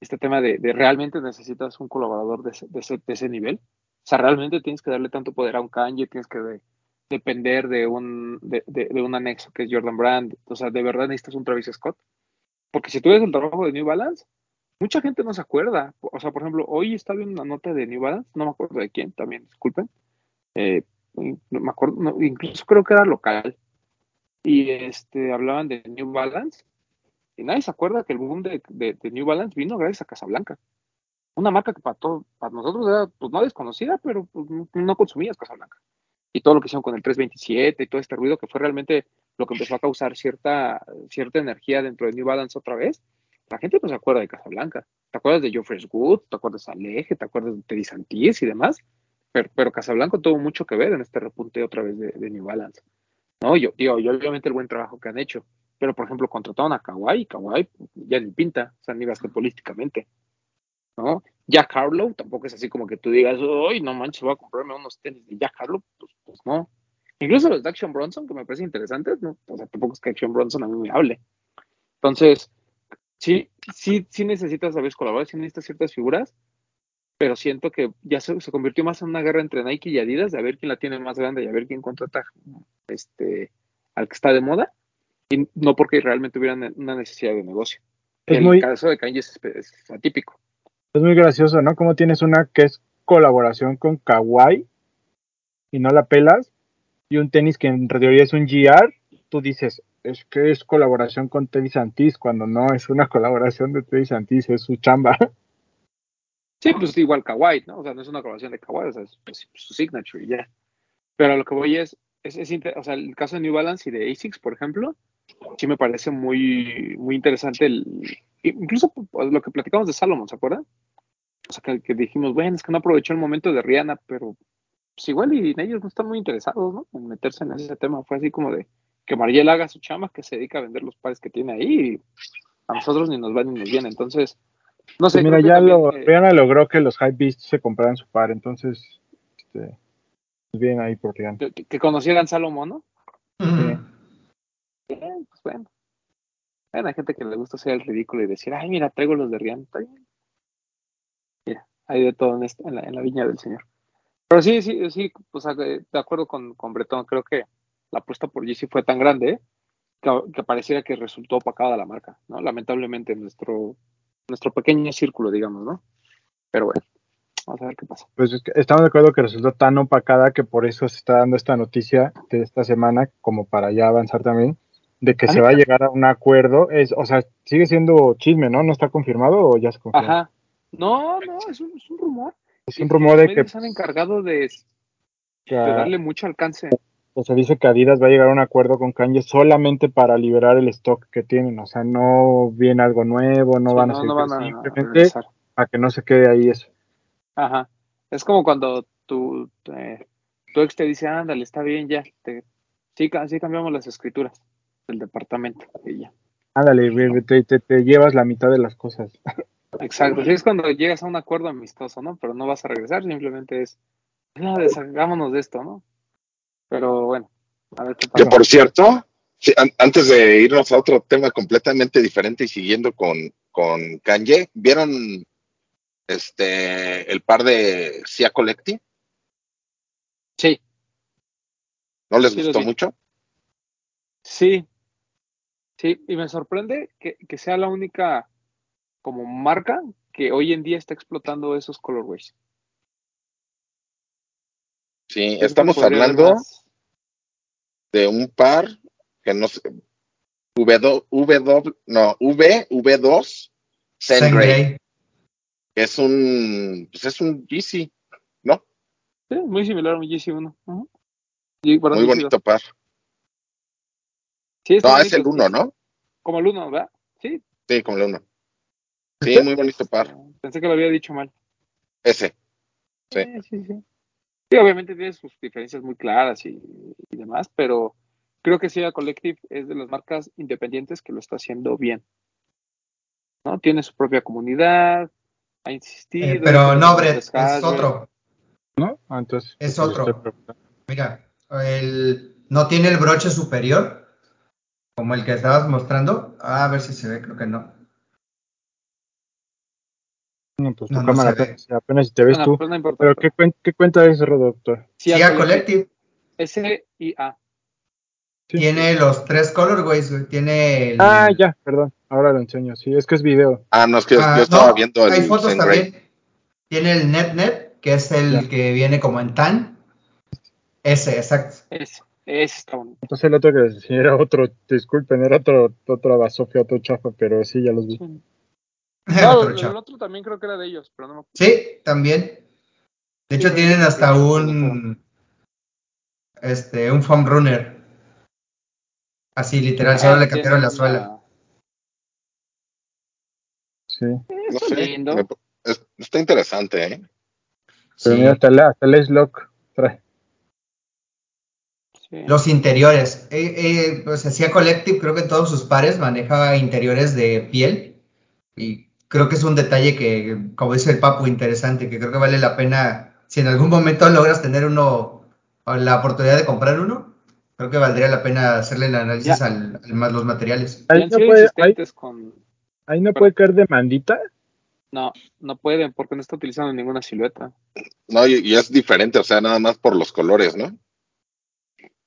este tema de, de realmente necesitas un colaborador de ese, de, ese, de ese nivel. Sea, realmente tienes que darle tanto poder a un Kanye, tienes que de, depender de un, de, un anexo que es Jordan Brand. O sea, de verdad necesitas un Travis Scott. Porque si tú ves el trabajo de New Balance, mucha gente no se acuerda. O sea, por ejemplo, hoy está viendo una nota de New Balance, no me acuerdo de quién, también, disculpen. Eh, no me acuerdo, incluso creo que era local. Y este, hablaban de New Balance. Y nadie se acuerda que el boom de New Balance vino gracias a Casablanca. Una marca que para, todo, para nosotros era pues, no desconocida, pero pues, no, consumías Casablanca. Y todo lo que hicieron con el 327 y todo este ruido que fue realmente lo que empezó a causar cierta, cierta energía dentro de New Balance otra vez. La gente no se acuerda de Casablanca. ¿Te acuerdas de Joe Good? ¿Te acuerdas de Aleje? ¿Te acuerdas de Teddy Santis y demás? Pero, pero Casablanca tuvo mucho que ver en este repunte otra vez de, de New Balance. No, yo yo obviamente el buen trabajo que han hecho. Pero, por ejemplo, contrataron a Kawhi, Kawhi ya ni pinta, o sea, ni basquetbolísticamente. ¿No? Jack Harlow tampoco es así como que tú digas, hoy no manches, voy a comprarme unos tenis de Jack Harlow. Pues, pues no. Incluso los de Action Bronson, que me parecen interesantes, ¿no? O sea, tampoco es que Action Bronson a mí me hable. Entonces, sí, sí, sí necesitas a veces colaborar, sí necesitas ciertas figuras, pero siento que ya se, se, convirtió más en una guerra entre Nike y Adidas de a ver quién la tiene más grande y a ver quién contrata este, al que está de moda, y no porque realmente hubieran una necesidad de negocio. Es el muy, caso de Kanye es, es, atípico. Es muy gracioso, ¿no? Como tienes una que es colaboración con Kawaii y no la pelas, y un tenis que en teoría es un GR, tú dices, es que es colaboración con Teddy Santis, cuando no es una colaboración de Teddy Santis, es su chamba. Sí, pues igual Kawaii, ¿no? O sea, no es una colaboración de Kawaii, o sea, es, es su signature ya. Pero a lo que voy es, es, es, o sea, el caso de New Balance y de ASICS, por ejemplo, sí me parece muy, muy interesante el, incluso lo que platicamos de Salomon, ¿se acuerdan? O sea, que, que, dijimos, bueno, es que no aprovechó el momento de Rihanna, pero pues igual y ellos no están muy interesados, ¿no? En meterse en ese tema. Fue así como de que Mariel haga su chama, que se dedica a vender los pares que tiene ahí, y a nosotros ni nos va ni nos viene. Entonces, no sé. Pues mira, ya también, lo, eh, Rihanna logró que los Hypebeasts se compraran su par, entonces, este, bien ahí por Rihanna. que, que, conocieran Salomón, ¿no? -huh. Bien, pues bueno. Hay gente que le gusta hacer el ridículo y decir, ay, mira, traigo los de Rihanna. Mira, hay de todo en, esta- la, viña del señor. Pero sí, sí, sí, sea, de acuerdo con, con Bretón, creo que la apuesta por GC fue tan grande que, que pareciera que resultó opacada la marca, ¿no? Lamentablemente en nuestro, nuestro pequeño círculo, digamos, ¿no? Pero bueno, vamos a ver qué pasa. Pues estamos de acuerdo que resultó tan opacada que por eso se está dando esta noticia de esta semana, como para ya avanzar también, de que A se va a llegar a un acuerdo. Es, o sea, sigue siendo chisme, ¿no? ¿No está confirmado o ya se confirmó? Ajá. No, no, es un, es un rumor. Es un rumor de que, se han encargado de, darle mucho alcance. o sea, dice que Adidas va a llegar a un acuerdo con Kanye solamente para liberar el stock que tienen. O sea, no viene algo nuevo, no Sí, van a no, seguir, no van a simplemente para que no se quede ahí eso. Ajá. Es como cuando tu, eh, tu ex te dice, ándale, está bien, ya. Te, sí, sí cambiamos las escrituras del departamento. Y ya. Ándale, te, te- te llevas la mitad de las cosas. Exacto. Sí, es cuando llegas a un acuerdo amistoso, ¿no? Pero no vas a regresar, simplemente es, ya, deshagámonos de esto, ¿no? Pero bueno, a ver qué Que pasa. por cierto, sí, an- antes de irnos a otro tema completamente diferente y siguiendo con, con Kanye, ¿vieron este el par de Sia Collective? Sí, ¿No les Sí, gustó mucho? sí. Sí, y me sorprende que, que sea la única como marca que hoy en día está explotando esos colorways. Sí, estamos hablando más. de un par que no sé, V2, V2 no, V, V2 Zen Zen Grey, es un, pues es un GC, ¿no? Sí, muy similar a un GC1. Ujú. Y, perdón, Muy GC2. bonito par. Sí, está No, es el bonito, 1, ¿no? Como el 1, ¿verdad? Sí. Sí, como el 1. Sí, muy bonito par. Pensé que lo había dicho mal. Ese. Sí. Eh, sí, sí. Sí, obviamente tiene sus diferencias muy claras y, y demás, pero creo que Sierra Collective es de las marcas independientes que lo está haciendo bien. ¿No? Tiene su propia comunidad, ha insistido. Eh, pero no, Brett, es otro. ¿No? Ah, entonces. Es otro. Mira, el, no tiene el broche superior, como el que estabas mostrando. Ah, a ver si se ve, creo que no. No, pues tu No, no cámara se ve. apenas, apenas si te ves Bueno, tú. pues no importa. Pero ¿qué, cuen- qué cuenta es? Sierra Sia Collective S y A. Sí. tiene los tres colorways, güey. Tiene el... Ah, ya, perdón. Ahora lo enseño. Sí, es que es video. Ah, no, es que Ah, yo estaba no, viendo el hay fotos también. Tiene el Net Net, que es el Ya. que viene como en tan. Ese, exacto. Ese, ese está bonito. Entonces el otro que les enseñé era otro, disculpen, era otro, otro basofia, otro chafa, pero sí, ya los vi. Sí. No, Otro el, chavo. otro también creo que era de ellos, pero no me Sí, también. De hecho, tienen hasta un. Este, un foam runner. Así, literal, solo Ah, le cambiaron la suela. Sí. No Está sé. lindo. me- es- está interesante, ¿eh? Pero Sí. mira, hasta el, hasta el Lock trae. Sí. Los interiores. Eh, eh, pues hacía Collective, creo que en todos sus pares maneja interiores de piel. Y creo que es un detalle que, como dice el Papu, interesante, que creo que vale la pena. Si en algún momento logras tener uno, o la oportunidad de comprar uno, creo que valdría la pena hacerle el análisis al, al más los materiales. Ahí no, puede, ahí, con. ahí no puede caer demandita. No, no pueden porque no está utilizando ninguna silueta. No, y, y es diferente, o sea, nada más por los colores, ¿no?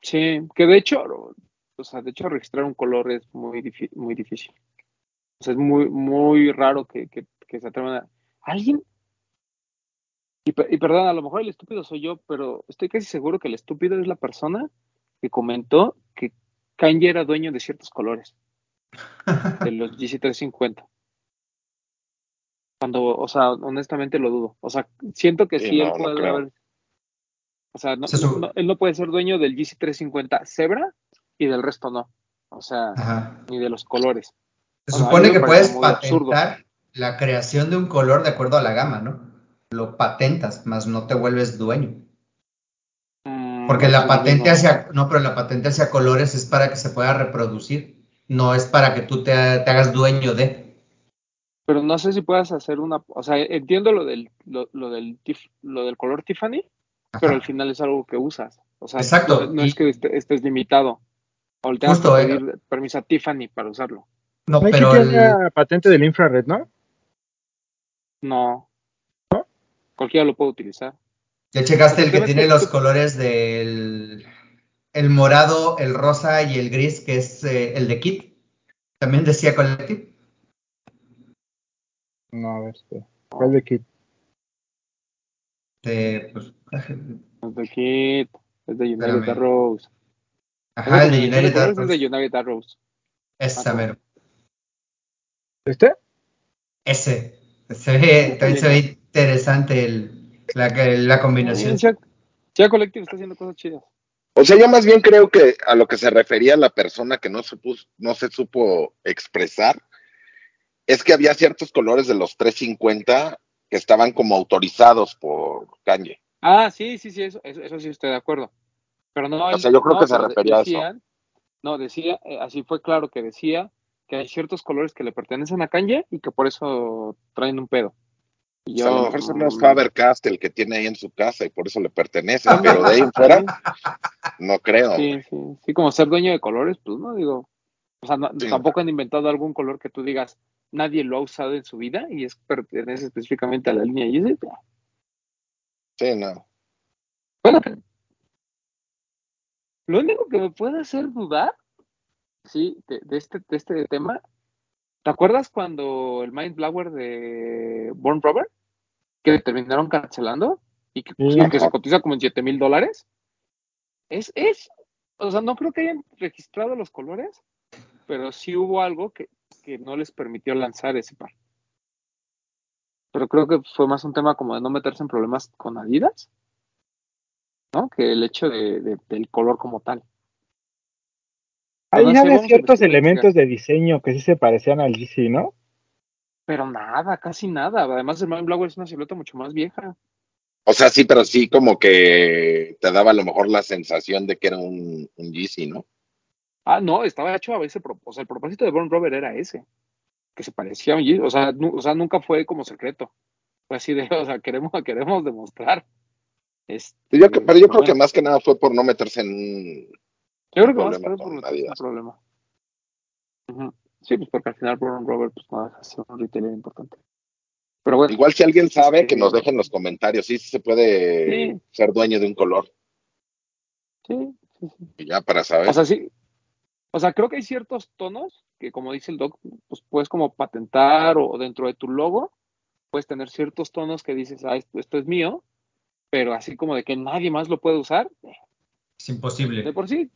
Sí, que de hecho, o sea, de hecho registrar un color es muy, muy difícil. O sea, es muy, muy raro que, que, que se atrevan a... ¿Alguien? Y, y perdón, a lo mejor el estúpido soy yo, pero estoy casi seguro que el estúpido es la persona que comentó que Kanye era dueño de ciertos colores, de los GC350. Cuando, o sea, honestamente lo dudo. O sea, siento que Sí, sí no, él puede haber. O sea, no, él no puede ser dueño del GC350 Zebra y del resto no. O sea, Ajá. ni de los colores. Se supone que puedes absurdo. patentar la creación de un color de acuerdo a la gama, ¿no? Lo patentas, más no te vuelves dueño. Mm, Porque la patente mismo. hacia, no, pero la patente hacia colores es para que se pueda reproducir, no es para que tú te, te hagas dueño de. Pero no sé si puedas hacer una. O sea, entiendo lo del, lo, lo del, tif- lo del color Tiffany, pero al final es algo que usas. O sea, Exacto, no, no y- es que este- estés limitado. O tengas Justo, que eh. pedir permiso a Tiffany para usarlo. No, pero tiene el, la patente del infrared, ¿no? No. cualquiera lo puede utilizar. ¿Ya checaste el que tiene los colores del el morado, el rosa y el gris, que es eh, el de Kit? También decía Collective. No, a ver, espera. ¿Cuál de Kit? De, pues, Es de Kit, es de United Espérame. Arrows. ajá, el de United Arrows. Es de United Arrows. Esa Ajá. mero. ¿Este? Ese. Se ve, también se ve interesante el, la, la combinación. Ya Collective está haciendo cosas chidas. O sea, yo más bien creo que a lo que se refería la persona que no, supo, no se supo expresar es que había ciertos colores de los 350 que estaban como autorizados por Kanye. Ah, sí, sí, sí, eso, eso, eso sí estoy de acuerdo. Pero no, O sea, yo creo no, que se refería a eso. decían- No, decía, eh, así fue claro que decía que hay ciertos colores que le pertenecen a Kanye y que por eso traen un pedo. Y O sea, a lo yo, mejor son los mm, Faber Castell que tiene ahí en su casa y por eso le pertenece, pero de ahí en fuera no creo. Sí, sí, sí, como ser dueño de colores, pues no digo. O sea, no- Sí. tampoco han inventado algún color que tú digas, nadie lo ha usado en su vida y es pertenece específicamente a la línea Yeezy. Sí, no. Bueno, lo único que me puede hacer dudar, sí, de, de este, de este tema, ¿te acuerdas cuando el Mind Blower de Born Robert, que terminaron cancelando y que, Sí. que se cotiza como en 7 mil dólares? Es, es, o sea, no creo que hayan registrado los colores, pero sí hubo algo que, que no les permitió lanzar ese par. Pero creo que fue más un tema como de no meterse en problemas con Adidas, ¿no? Que el hecho de, de- del color como tal. Ahí No había ciertos elementos de diseño que sí se parecían al GC, ¿no? Pero nada, casi nada. Además, el Mind Blower es una silueta mucho más vieja. O sea, sí, pero sí como que te daba a lo mejor la sensación de que era un, un Yeezy, ¿no? Ah, no, estaba hecho a veces, o sea, el propósito de Born Robert era ese, que se parecía a un Yeezy. O sea, o sea, nunca fue como secreto. Fue así de, o sea, queremos, queremos demostrar. Este, Yo que- pero yo creo bueno, que más que nada fue por no meterse en un... Yo creo que más por un Adidas. problema. Sí, pues porque al final Born Robert pues de ser un retailer importante. Pero bueno, Igual si alguien sabe, Este- que nos deje en los comentarios. Sí, sí se puede Sí. ser dueño de un color. sí, sí, sí. Y ya para saber. O sea, sí. O sea, creo que hay ciertos tonos que, como dice el doc, pues puedes como patentar o dentro de tu logo, puedes tener ciertos tonos que dices, ah, esto, esto es mío, pero así como de que nadie más lo puede usar, Es imposible. de por sí.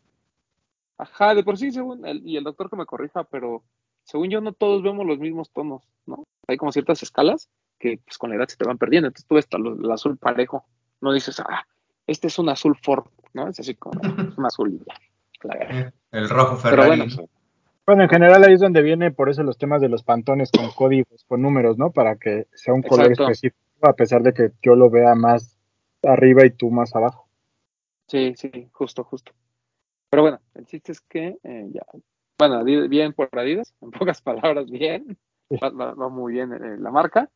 Ajá, de por sí, según el, y el doctor que me corrija, pero según yo no todos vemos los mismos tonos, ¿no? Hay como ciertas escalas que pues con la edad se te van perdiendo, entonces tú ves el azul parejo, no dices, ah, este es un azul Ford, ¿no? Es así como, es un azul y ya. La. Eh, El rojo Pero Ferrari. bueno, Bueno, en general ahí es donde viene por eso los temas de los pantones con códigos, con números, ¿no? Para que sea un color Exacto. específico, a pesar de que yo lo vea más arriba y tú más abajo. Sí, sí, justo, justo. Pero bueno, el chiste es que eh, ya, bueno, bien por Adidas, en pocas palabras, bien, va, va- va muy bien eh, la marca.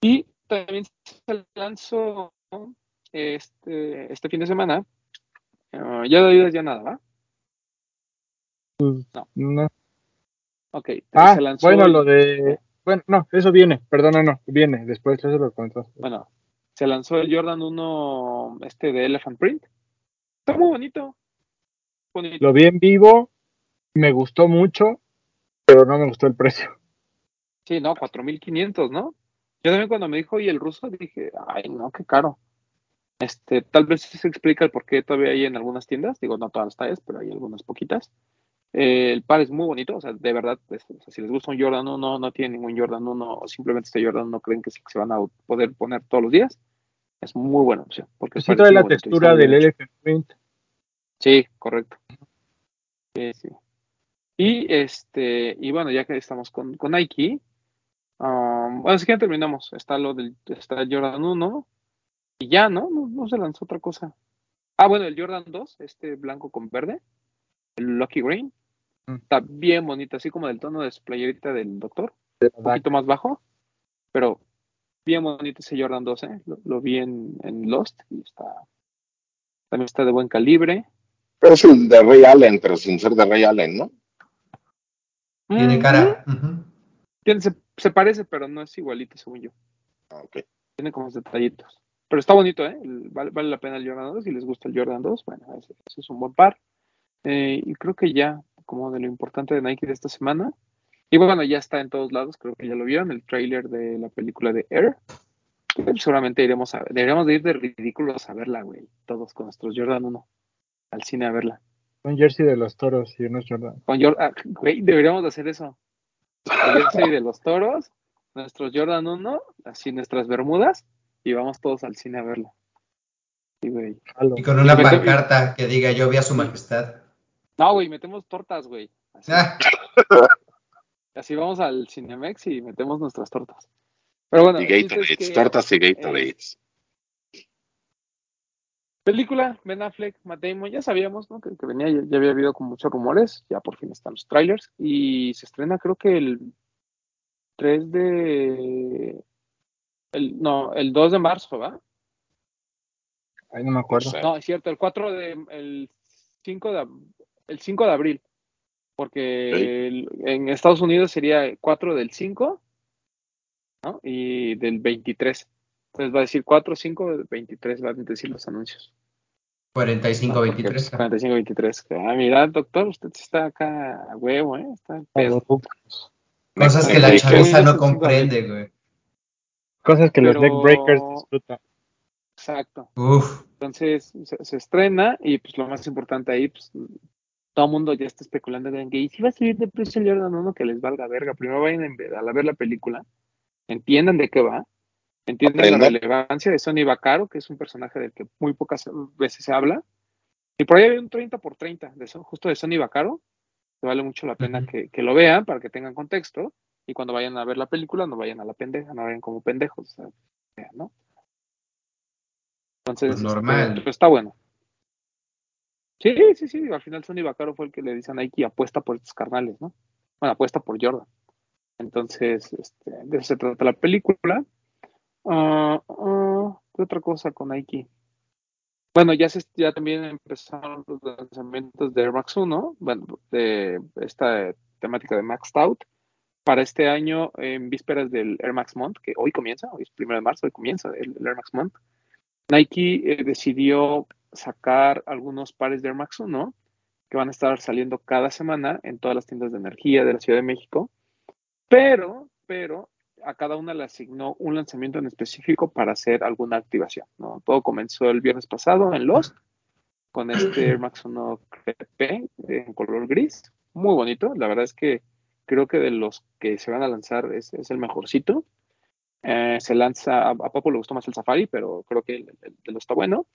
Y también se lanzó este, este fin de semana, ya de Adidas ya nada, ¿va? No. Ok, Ah, se lanzó, bueno, el- lo de... Bueno, no, eso viene, perdona, no, viene, después eso lo comentas. bueno, se lanzó el Jordan 1, este de Elephant Print. Está muy bonito. bonito. Lo vi en vivo, me gustó mucho, pero no me gustó el precio. Sí, no, 4.500, ¿no? Yo también cuando me dijo, y el ruso, dije, ay, no, qué caro. Este, tal vez se explica el por qué todavía hay en algunas tiendas, digo, no todas las tallas, pero hay algunas poquitas. Eh, el par es muy bonito, o sea, de verdad, o sea, si les gusta un Jordan 1, no tienen ningún Jordan 1, o simplemente este Jordan no creen que se, que se van a poder poner todos los días, es muy buena opción. Porque el Sí muy la bonito textura del. Elephant Print. Sí, correcto. Sí, sí. Y este, y bueno, ya que estamos con, con Nike, um, bueno, si que ya terminamos. Está lo del, está el Jordan 1, y ya, ¿no? ¿no? no se lanzó otra cosa. Ah, bueno, el Jordan 2, este blanco con verde, Lucky Green, Mm. está bien bonito, así como del tono de su playerita del doctor, de un poquito más bajo, pero bien bonito ese Jordan 2, ¿eh? Lo, lo vi en, en Lost y está, también está de buen calibre. Pero es el de Ray Allen, pero sin ser de Ray Allen, ¿no? Tiene Mm, cara. Tiene- se, se parece, pero no es igualito, según yo. Ah, ok. Tiene como detallitos. pero está bonito, ¿eh? Vale, vale, la pena el Jordan 2. Si les gusta el Jordan 2, bueno, ese, ese es un buen par. Eh, y creo que ya, como de lo importante de Nike de esta semana. Y bueno, ya está en todos lados, creo que ya lo vieron, el trailer de la película de Air. Seguramente iremos a, deberíamos de ir de ridículos a verla, güey. Todos con nuestros Jordan 1 al cine a verla. Un jersey de los toros y unos Jordan. Con Jordan, ah, güey, deberíamos de hacer eso. El jersey de los toros, nuestros Jordan 1, así nuestras bermudas, y vamos todos al cine a verla. Sí, güey. Y con una pancarta que diga yo vi a su majestad. No, güey, metemos tortas, güey. Así. Ah, Así vamos al Cinemex y metemos nuestras tortas. Pero bueno, Y es Gatorades, que, tortas y eh, Gatorades. película, Ben Affleck, Matt Damon, ya sabíamos, ¿no? Que, que venía, ya, ya había habido con muchos rumores, ya por fin están los trailers, y se estrena creo que el 3 de... El, no, el 2 de marzo, ¿va? Ay, no me acuerdo. No, es cierto, el 4 de... El 5 de, el 5 de abril, porque Ok. el- en Estados Unidos sería el 4 del 5, ¿no? Y del 23. Entonces va a decir 4, 5, 23 van a decir los anuncios. 45-23. 45-23. Ah, mira, doctor, usted sí está acá a huevo, ¿eh? Está pedo. Cosas que la chaviza no comprende, güey. Cosas que los Pero- deck breakers disfrutan. Exacto. Uf. Entonces se, se estrena y pues lo más importante ahí, pues todo el mundo ya está especulando en que y si va a subir de precio el Jordan 1 que les valga verga. Primero vayan a ver la película, entiendan de qué va, entiendan la relevancia de Sonny Vaccaro, que es un personaje del que muy pocas veces se habla. Y por ahí hay un 30 por 30, de eso, justo de Sonny Vaccaro, que vale mucho la pena que, que lo vean para que tengan contexto. Y cuando vayan a ver la película, no vayan a la pendeja, no vayan como pendejos, o sea, vean, ¿no? Entonces, Pues normal. este, pero está bueno. Sí, sí, sí, al final Sonny Vaccaro fue el que le dice a Nike apuesta por estos carnales, ¿no? Bueno, apuesta por Jordan. Entonces, este, de eso se trata la película. Ah, ¿Qué otra cosa con Nike? Bueno, ya, se, ya también empezaron los lanzamientos de Air Max 1, bueno, de esta temática de Max Out. Para este año, en vísperas del Air Max Month, que hoy comienza, hoy es primero de marzo, hoy comienza el, el Air Max Month, Nike eh, decidió sacar algunos pares de Air Max 1 que van a estar saliendo cada semana en todas las tiendas de energía de la Ciudad de México, pero, pero a cada una le asignó un lanzamiento en específico para hacer alguna activación. Todo comenzó el viernes pasado en Lost con este Air Max 1 Crepe en color gris, muy bonito. La verdad es que creo que de los que se van a lanzar es, es el mejorcito. Eh, se lanza, a, a Papo le gustó más el Safari, pero creo que el, el está bueno.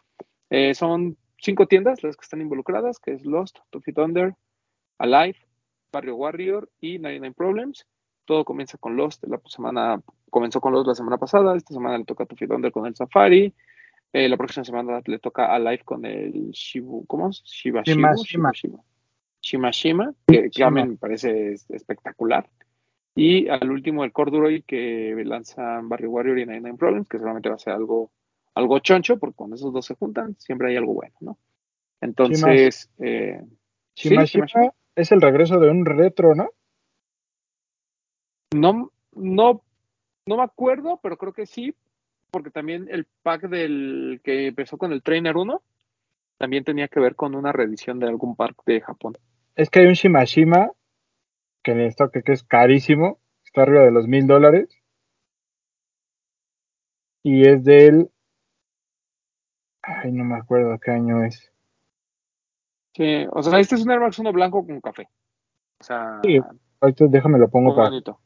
Eh, son cinco tiendas las que están involucradas, que es Lost, Tuffy Thunder, Alive, Barrio Warrior y 99 Problems. Todo comienza con Lost, la semana comenzó con Lost la semana pasada, esta semana le toca a Tuffy Thunder con el Safari, eh, la próxima semana le toca Alive con el Shibu, ¿cómo es? Shiba Shima, Shima. Shiba Shima. Que, que Shima. a mí me parece es- espectacular. Y al último, el Corduroy, que lanzan Barrio Warrior y 99 Problems, que seguramente va a ser algo, algo choncho, porque cuando esos dos se juntan, siempre hay algo bueno, ¿no? Entonces, eh, sí, Shima Shima Shima es el regreso de un retro, ¿no? no, no, no me acuerdo, pero creo que sí, porque también el pack del que empezó con el Trainer 1 también tenía que ver con una reedición de algún park de Japón. Es que hay un Shimashima que en el stock que es carísimo, está arriba de los mil dólares. Y es del. Ay, no me acuerdo qué año es. Sí, o sea, este es un Air Max 1 blanco con café. O sea, Sí, déjame lo pongo para. bonito.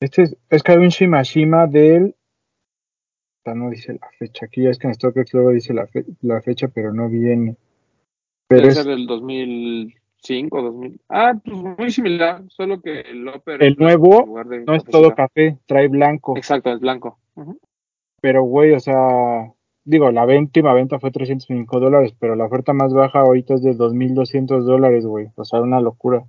Este es, es que hay un Shimashima del. No dice la fecha. Aquí ya es que en StockX luego dice la, fe- la fecha, pero no viene. Pero Debe es ser del 2005, 2000. Ah, pues muy similar, solo que el Upper El nuevo no es todo café, trae blanco. Exacto, es blanco. Ujú. Pero, güey, o sea, digo, la última venta fue 305 dólares, pero la oferta más baja ahorita es de 2.200 dólares, güey. O sea, una locura.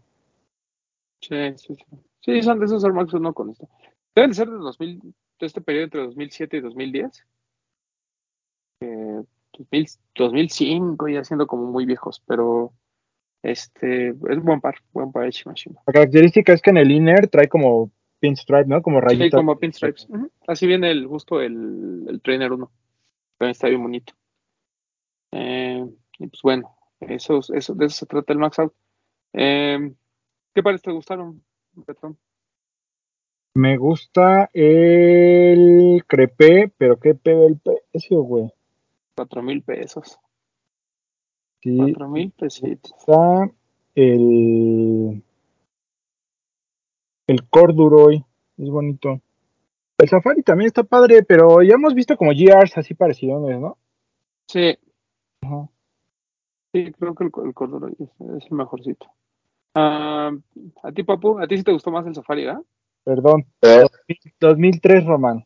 Sí, sí, sí. Sí, son de esos Air Max 1 con esto. Deben de ser de, 2000, de este periodo entre 2007 y 2010. Eh, 2000 2005 ya siendo como muy viejos, pero este es buen par, buen par de Shimashima. La característica es que en el inner trae como pinstripe, ¿no? Como Sí, rayita. como pinstripes. Ujú. Así viene el, justo el, el Trainer 1. También está bien bonito. Eh, y pues bueno, eso, eso, de eso se trata el Max Out. Eh, ¿Qué pares te gustaron, Betón? Me gusta el crepé, pero qué pedo el precio, güey. Cuatro mil pesos. Sí, Cuatro mil pesitos. está el el corduroy, es bonito. El safari también está padre, pero ya hemos visto como GRs así parecidos, ¿no? Sí, Ajá. sí, creo que el, el Corduroy es, es el mejorcito. Ah, a ti, Papu, a ti sí te gustó más el Safari, ¿ah? Perdón, Eh, 2003, Román.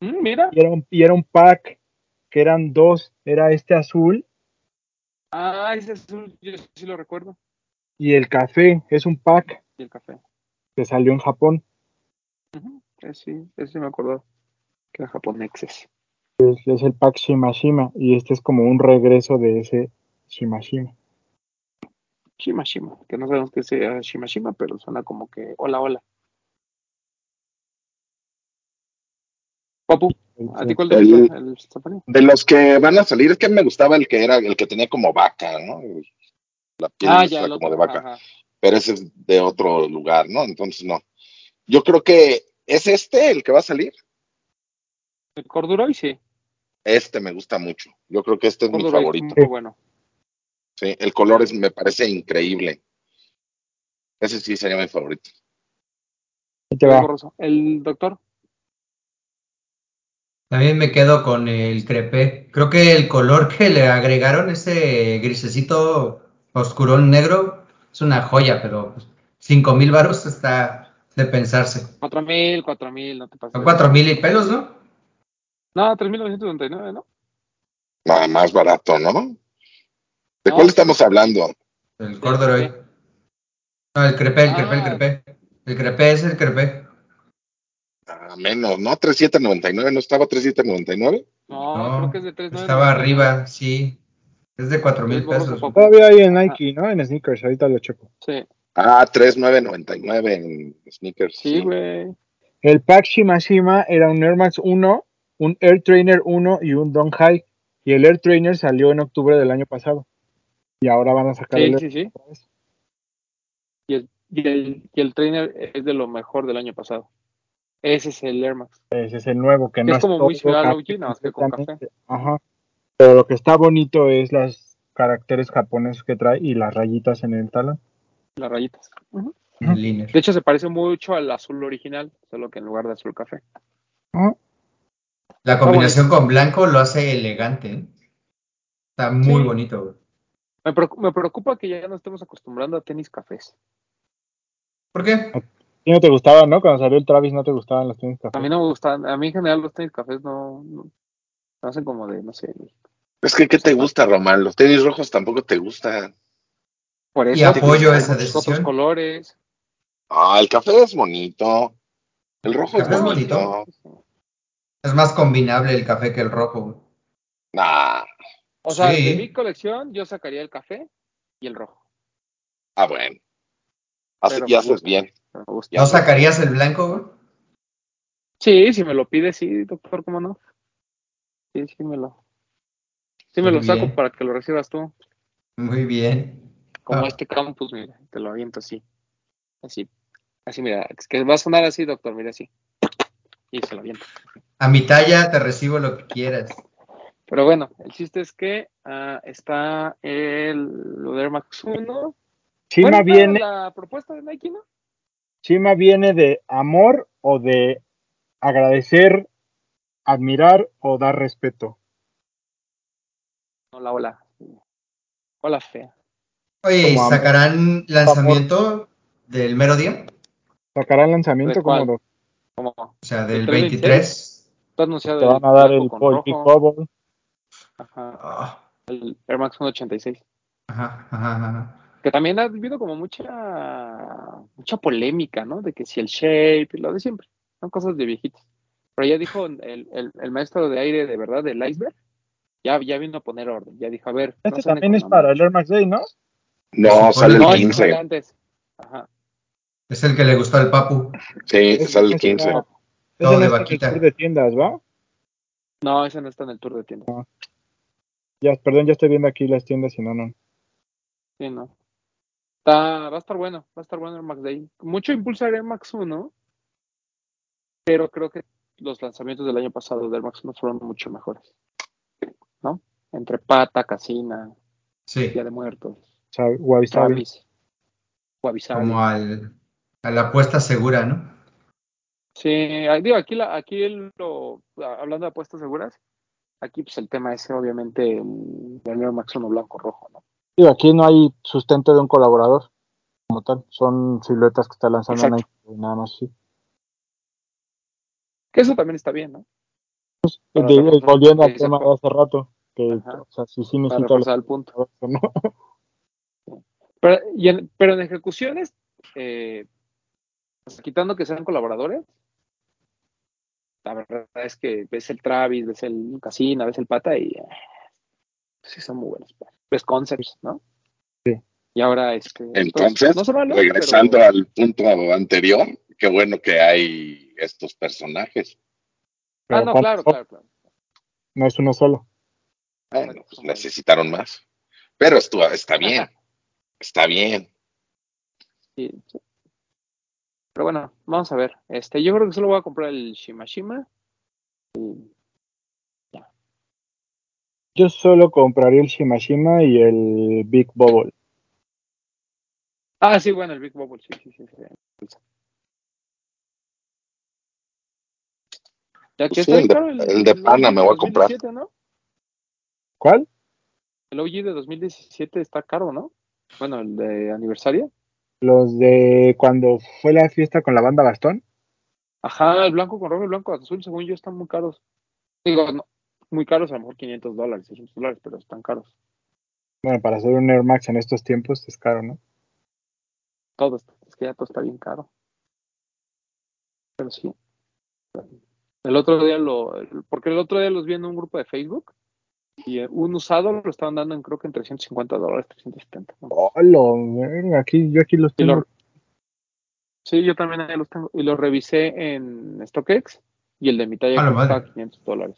Mm, mira. Y era, un, y era un pack que eran dos, era este azul Ah, ese azul, yo sí lo recuerdo. y el café, es un pack Y el café. Que salió en Japón. Ese sí, ese sí me acuerdo. Que era japonexes. Es, es el pack Shimashima y este es como un regreso de ese Shimashima. Shimashima, que no sabemos qué sea Shimashima, pero suena como que hola, hola. Papu, ¿a ti cuál te El- gusta? ¿El Safari? de los que van a salir, es que me gustaba el que era el que tenía como vaca, ¿no? La piel Ah, ya, como otro. de vaca. ajá. Pero ese es de otro lugar, ¿no? Entonces no. Yo creo que es este el que va a salir. El Corduroy, sí. Este me gusta mucho. Yo creo que este es mi favorito. muy bueno. Sí, el color es, me parece increíble. Ese sí sería mi favorito. El doctor, También me quedo con el crepé. Creo que el color que le agregaron, ese grisecito oscurón negro, es una joya, pero pues, cinco mil varos está de pensarse. cuatro mil, cuatro mil, no te pases. Son cuatro mil y pelos, ¿no? No, 3.999, ¿no? Nada más barato, ¿no? ¿De No, cuál estamos hablando? El corduroy. No, el crepé, el crepé, el Ah. crepé. El crepé es el crepé. Ah, menos, ¿no? 3799, ¿no estaba 3799? No, No, creo que es de 3.999. estaba arriba, sí. Es de cuatro mil Es borroso, pesos. Todavía hay en Ajá. Nike, ¿no? En sneakers, ahorita lo checo. Sí, Ah, 3999 en sneakers. sí, güey. El pack Shimashima era un Air Max 1, un Air Trainer 1 y un Don High. Y el Air Trainer salió en octubre del año pasado. Y ahora van a sacar Sí, el sí, sí. Y el, y, el, y el trainer es de lo mejor del año pasado. Ese es el Air Max. Ese es el nuevo, que Que no es como muy similar al café OG, nada más que con café. Ajá. Pero lo que está bonito es los caracteres japoneses que trae y las rayitas en el talón. Las rayitas. De hecho, se parece mucho al azul original, solo que en lugar de azul café. Ajá. La combinación con blanco lo hace elegante. Está muy Sí. bonito. güey. Me, preocu- me preocupa que ya no estemos acostumbrando a tenis cafés. ¿Por qué? Y no te gustaba, ¿no? Cuando salió el Travis no te gustaban los tenis café. A mí no me gustan, a mí en general los tenis cafés no, no, no hacen como de, no sé. Es que, ¿qué te gusta, Román? Los tenis rojos tampoco te gustan. Por eso Y apoyo esa muchos otros decisión. colores. Ah, el café es bonito. El rojo ¿El es café es bonito. Es más combinable el café que el rojo. güey. Nah. O sea, Sí. de mi colección yo sacaría el café y el rojo. Ah, bueno. Así me haces bien. pero me gusta. Ya ¿No sacarías el blanco? güey? Sí, si me lo pide, sí, doctor, ¿cómo no? Sí, sí me lo. Sí me Muy lo saco bien. para que lo recibas tú. Muy bien. Como Ah. este campus, mira, te lo aviento así. Así. Así, mira, es que va a sonar así, doctor, mira así. Y se lo aviento. A mi talla te recibo lo que quieras. Pero bueno, el chiste es que ah, está el lo de Max 1. Chima Bueno, viene, la propuesta de Nike, ¿no? Chima viene de amor o de agradecer, admirar o dar respeto. Hola, hola. Hola, fea. Oye, ¿y Como amor. sacarán lanzamiento del mero día? ¿Sacarán lanzamiento como lo- Como O sea, ¿Del del 326? 23. está anunciado te el van a dar el rojo. Bubble? Ajá, Ah, el Air Max 186. Ajá, ajá, ajá. Que también ha habido como mucha mucha polémica, ¿no? De que si el shape y lo de siempre. Son cosas de viejitos. Pero ya dijo el, el, el maestro de aire de verdad del iceberg. Ya, ya vino a poner orden. Ya dijo, a ver. Este también es para el Air Max Day, ¿no? No, sale el No, no, ese sale 15. antes. Ajá. Es el que le gustó al Papu. Sí, Ese- sale el ese 15. está- Todo ese de no está en el vaquita. tour de tiendas, ¿va? No, ese no está en el tour de tienda. Ya, perdón, ya estoy viendo aquí las tiendas y no, no. Sí, no. Está, va a estar bueno, va a estar bueno el Max Day. Mucho impulso Air Max 1, pero creo que los lanzamientos del año pasado del Max 1 fueron mucho mejores. ¿No? Entre Pata, Casina, Sí, Día de Muertos, Wabi Sabi. Como al, a la apuesta segura, ¿no? Sí, ah, digo, aquí, la, aquí el- lo, hablando de apuestas seguras, aquí pues el tema es obviamente el, el Max 1 blanco rojo, ¿no? Digo, aquí no hay sustento de un colaborador como tal. Son siluetas que está lanzando. Nike y nada más sí. Que eso también está bien, ¿no? Para De- reforzar volviendo al tema de hace rato, que Ajá. o sea, sí, necesita el punto. ¿no? Pero, y en, pero en ejecuciones, eh, pues, quitando que sean colaboradores, la verdad es que ves el Travis, ves el Casina, ves el Pata y eh, sí son muy buenos. Ves Concepts, ¿no? Sí. Y ahora, este, Entonces, no son malos, regresando pero- al punto anterior, qué bueno que hay estos personajes. Ah, no, ¿cuántos claro, claro, claro. No es uno solo. Bueno, pues necesitaron más. Pero esto está bien. Está bien. Sí, sí. Pero bueno, vamos a ver. Este, yo creo que solo voy a comprar el Shimashima. Y Yo solo compraría el Shimashima y el Big Bubble. Ah, sí, bueno, el Big Bubble, sí, sí, sí. sí. Ya que Pues está sí, el de- el de pana OG me voy a comprar. 2017, ¿no? ¿Cuál? El OG de 2017 está caro, ¿no? Bueno, el de aniversario. Los de cuando fue la fiesta con la banda Bastón. Ajá, el blanco con rojo y el blanco azul, según yo, están muy caros. Digo, no, muy caros, a lo mejor 500 dólares, 600 dólares, pero están caros. Bueno, para hacer un Air Max en estos tiempos es caro, ¿no? Todo, está- es que ya todo está bien caro. Pero sí. El otro día lo, porque el otro día los vi en un grupo de Facebook y eh, un usado lo estaban dando en creo que en 350 dólares, 370. ¿no? Hola, aquí, yo aquí los lo- tengo. sí, yo también ahí los tengo. Y los revisé en StockX y el de mi talla A la creo que madre. estaba 500 dólares.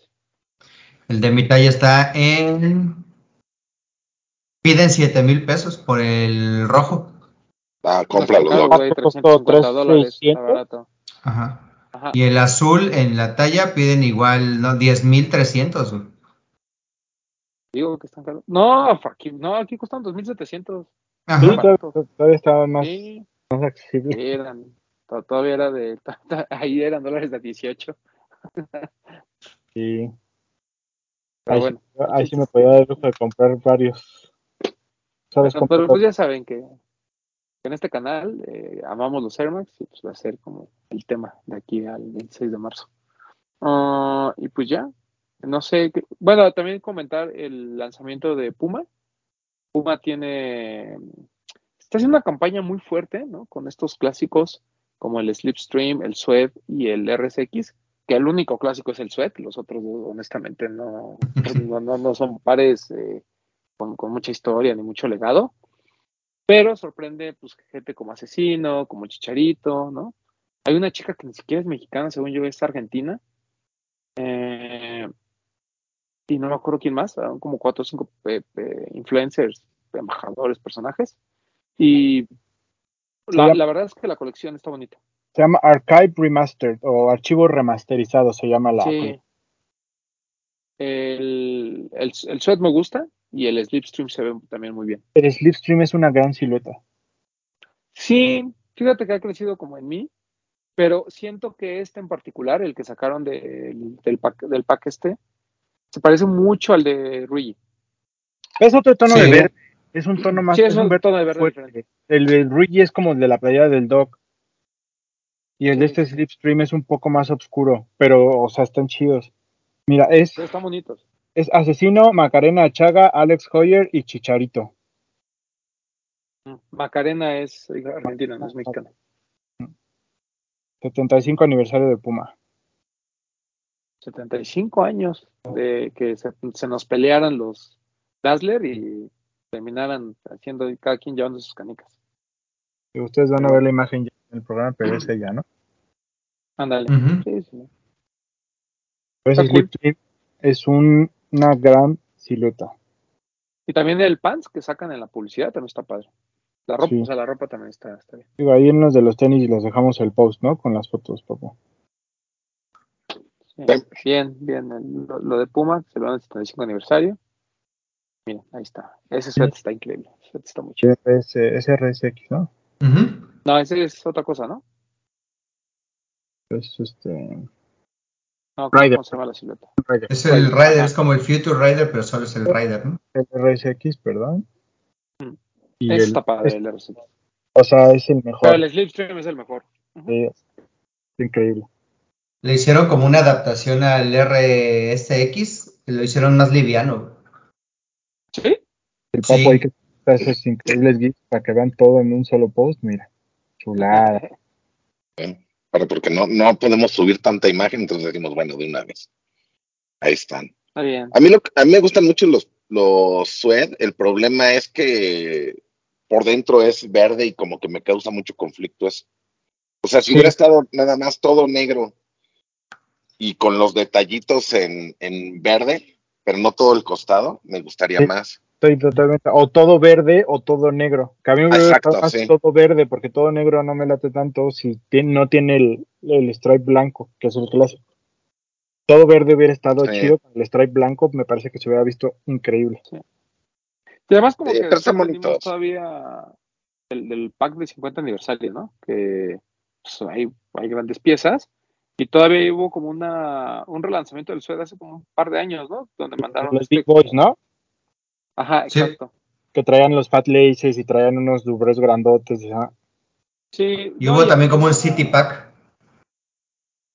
El de mi talla está en. Piden 7 mil pesos por el rojo. Ah, cómpralo. 350 dólares, está 3,600? barato. Ajá. Ajá. Y el azul en la talla piden igual, ¿no? 10 mil 300. güey. Digo que están caros. No, aquí, no, aquí costan 2.700. Sí, Ajá. barato. todavía, todavía estaba más, Sí, más accesible. eran. to- Todavía era de. Ahí eran dólares de 18. Sí. Pero Ahí, bueno. sí, ahí sí me podía dar el lujo de comprar varios. Pero, pues ya saben que en este canal eh, amamos los Air Max y pues va a ser como el tema de aquí al 26 de marzo. Ah, y pues ya, no sé, bueno, también comentar el lanzamiento de Puma. Puma tiene, está haciendo una campaña muy fuerte, ¿no? Con estos clásicos como el Slipstream, el Sweat y el RSX, que el único clásico es el Sweat, los otros honestamente no, no, no, no son pares eh, con, con mucha historia ni mucho legado. Pero sorprende pues gente como Asesino, como Chicharito, ¿no? Hay una chica que ni siquiera es mexicana, según yo es argentina. Eh, y no me acuerdo quién más, eran como cuatro o cinco eh, eh, influencers, embajadores, personajes. Y la, llama- la verdad es que la colección está bonita. Se llama Archive Remastered o Archivo Remasterizado, se llama la. Sí. El, el, el sweat me gusta y el slipstream se ve también muy bien. El Slipstream es una gran silueta. Sí, fíjate que ha crecido como en mí, pero siento que este en particular, el que sacaron del, del, pack, del pack este, se parece mucho al de Rui. Es otro tono Sí. de verde. Es un tono más. Sí, es un verde tono de verde fuerte. diferente. El de Luigi es como el de la playa del Dog. Y el de este. Slipstream es un poco más oscuro. Pero, o sea, están chidos. Mira, es, Pero están bonitos. es Asesino, Macarena Chaga, Alex Hoyer y Chicharito. Mm. Macarena es argentina, no es mexicana. 75 aniversario de Puma. 75 años de que se, se nos pelearan los Dazzler y terminaran haciendo cada quien llevando sus canicas. Y ustedes van a ver la imagen ya en el programa, pero es ella, ¿no? Ándale. Ujú. Sí, sí. Ese Está cool. es un- una gran silueta. Y también el pants que sacan en la publicidad también está padre. La ropa, Sí. o sea, la ropa también está, está bien. Digo, ahí en los de los tenis les dejamos el post, ¿no? Con las fotos, papá. Sí. Bien, bien. el- lo, lo de Puma, que se lo dan el 75 aniversario. Miren, ahí está. Ese suéter está increíble. Ese suéter está muy chido. SRS, SRSX, ¿no? Ujú. No, ese es otra cosa, ¿no? Es este. No, ¿cómo Rider. se llama la silueta? Rider. Es el. Rider, es como el Future Rider, pero solo es el Rider, ¿no? SRSX, perdón. Mm. Y Ese el, está padre, es- el RC. o sea, es el mejor. Pero el Slipstream es el mejor. Sí, es increíble. Le hicieron como una adaptación al RSX, lo hicieron más liviano. ¿Sí? El papo Sí. ahí que esos increíbles GIFs para que vean todo en un solo post, mira. Chulada. Pero porque no, no podemos subir tanta imagen, entonces decimos, bueno, de una vez. Ahí están. Está bien. A mí, lo, a mí me gustan mucho los, los suede. El problema es que por dentro es verde y como que me causa mucho conflicto eso. O sea, si Sí. hubiera estado nada más todo negro y con los detallitos en, en verde, pero no todo el costado, me gustaría Sí. más. Estoy totalmente. O todo verde o todo negro. Que a mí me hubiera Exacto, gustado más sí. todo verde, porque todo negro no me late tanto si tiene- no tiene el, el stripe blanco, que es el clásico. Todo verde hubiera estado Sí. chido, con el stripe blanco me parece que se hubiera visto increíble. Y además como Sí, que pero todavía el del pack de 50 aniversario, ¿no? Que pues, hay, hay grandes piezas. Y todavía hubo como una un relanzamiento del suede hace como un par de años, ¿no? Donde mandaron Los este Big Boys, ¿no? Ajá, Sí. exacto. Que traían los fat laces y traían unos dubres grandotes. ajá. Sí. Y no, hubo también como un hubo- City Pack.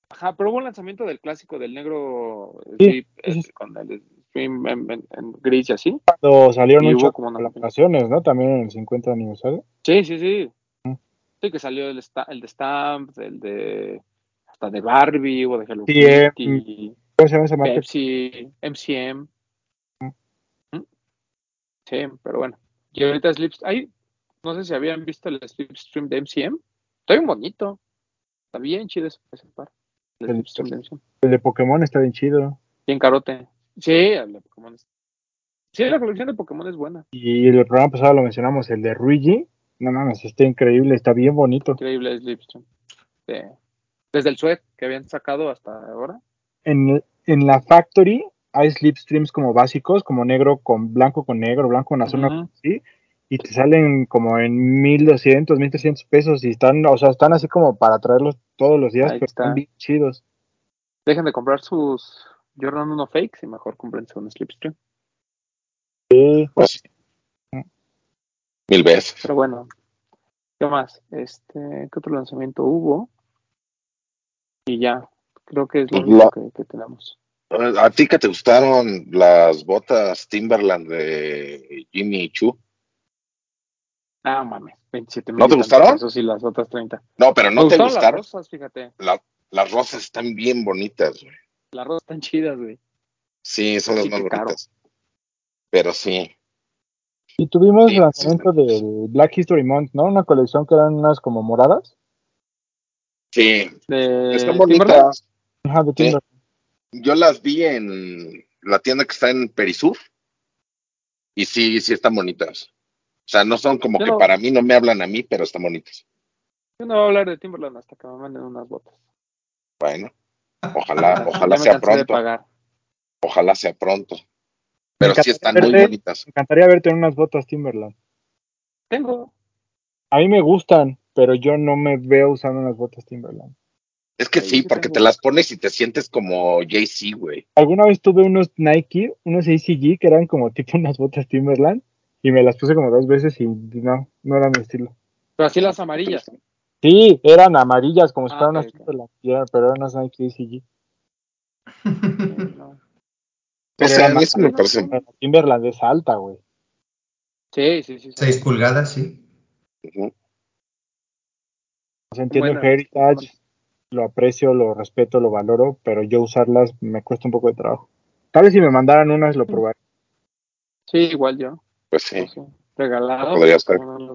Ajá, pero hubo un lanzamiento del clásico del negro Sí, Slip, sí, eh, con el stream en, en- en gris y así. Cuando salieron una- colaboraciones, ¿no? También en el 50 aniversario. Sí, sí, sí. Mm. Sí, que salió el, el de Stamp, el de hasta de Barbie, hubo de Hello eh, Kitty, ¿Cómo se llama esa marca? Pepsi, MCM. Mm. Sí, pero bueno. Y ahorita Slips, ay, no sé si habían visto el Slipstream de MCM. Está bien bonito. Está bien chido ese, ese par. El El- Slipstream de MCM. El de Pokémon está bien chido. Bien carote. Sí, el de Pokémon. Sí, la colección de Pokémon es buena. Y el programa pasado lo mencionamos, el de Luigi. No mames, está increíble, está bien bonito. Increíble Slipstream. Sí. Desde el Sweat que habían sacado hasta ahora. En, en la Factory hay slipstreams como básicos, como negro con blanco con negro, blanco con azul, así, y te salen como en 1200, 1300 pesos y están, o sea, están así como para traerlos todos los días, Ahí pero está. están bien chidos. Dejen de comprar sus Jordan 1 fakes y mejor cómprense un Slipstream. Sí, Pues, mil veces. Pero bueno, ¿qué más? Este, ¿Qué otro lanzamiento hubo? Y ya, creo que es lo Pues único que, que tenemos. ¿A ti que te gustaron las botas Timberland de Jimmy Choo? Ah, mames, 27 ¿No te gustaron? Eso sí, las otras 30. No, pero no Me te gustaron las rosas, fíjate. La- las rosas están bien bonitas, güey. Las rosas están chidas, güey. Sí, son las Sí, más caro. bonitas. Pero sí, y tuvimos Sí, el lanzamiento del Black History Month, ¿no? Una colección que eran unas como moradas. Sí, De están Timberland. bonitas. Ajá, de Sí. Timber. Yo las vi en la tienda que está en Perisur. Y sí, sí están bonitas. O sea, no son como Yo que no- para mí no me hablan a mí, pero están bonitas. Yo no voy a hablar de Timberland hasta que me manden unas botas. Bueno, ojalá, Ya ojalá sea pronto. Ojalá sea pronto. Pero sí están muy bonitas. Me encantaría verte en unas botas Timberland. Tengo. A mí me gustan, pero yo no me veo usando unas botas Timberland. Es que sí, sí porque tengo. te las pones y te sientes como Jay-Z, güey. Alguna vez tuve unos Nike, unos ACG, que eran como tipo unas botas Timberland, y me las puse como dos veces y no, no era mi estilo. Pero así las amarillas. Sí, eran amarillas, como si Ah, fueran ok, unas. Timberland, pero eran unas Nike ACG. No. Sé, era a mí sí me parece. Timberland es alta, güey. sí, sí. sí. 6 pulgadas, sí. Ujú. O sea, entiendo Bueno, el Heritage, lo aprecio, lo respeto, lo valoro, pero yo usarlas me cuesta un poco de trabajo. Tal vez si me mandaran unas lo probaría. Sí, igual yo. Pues sí. sé. Regalado. Podría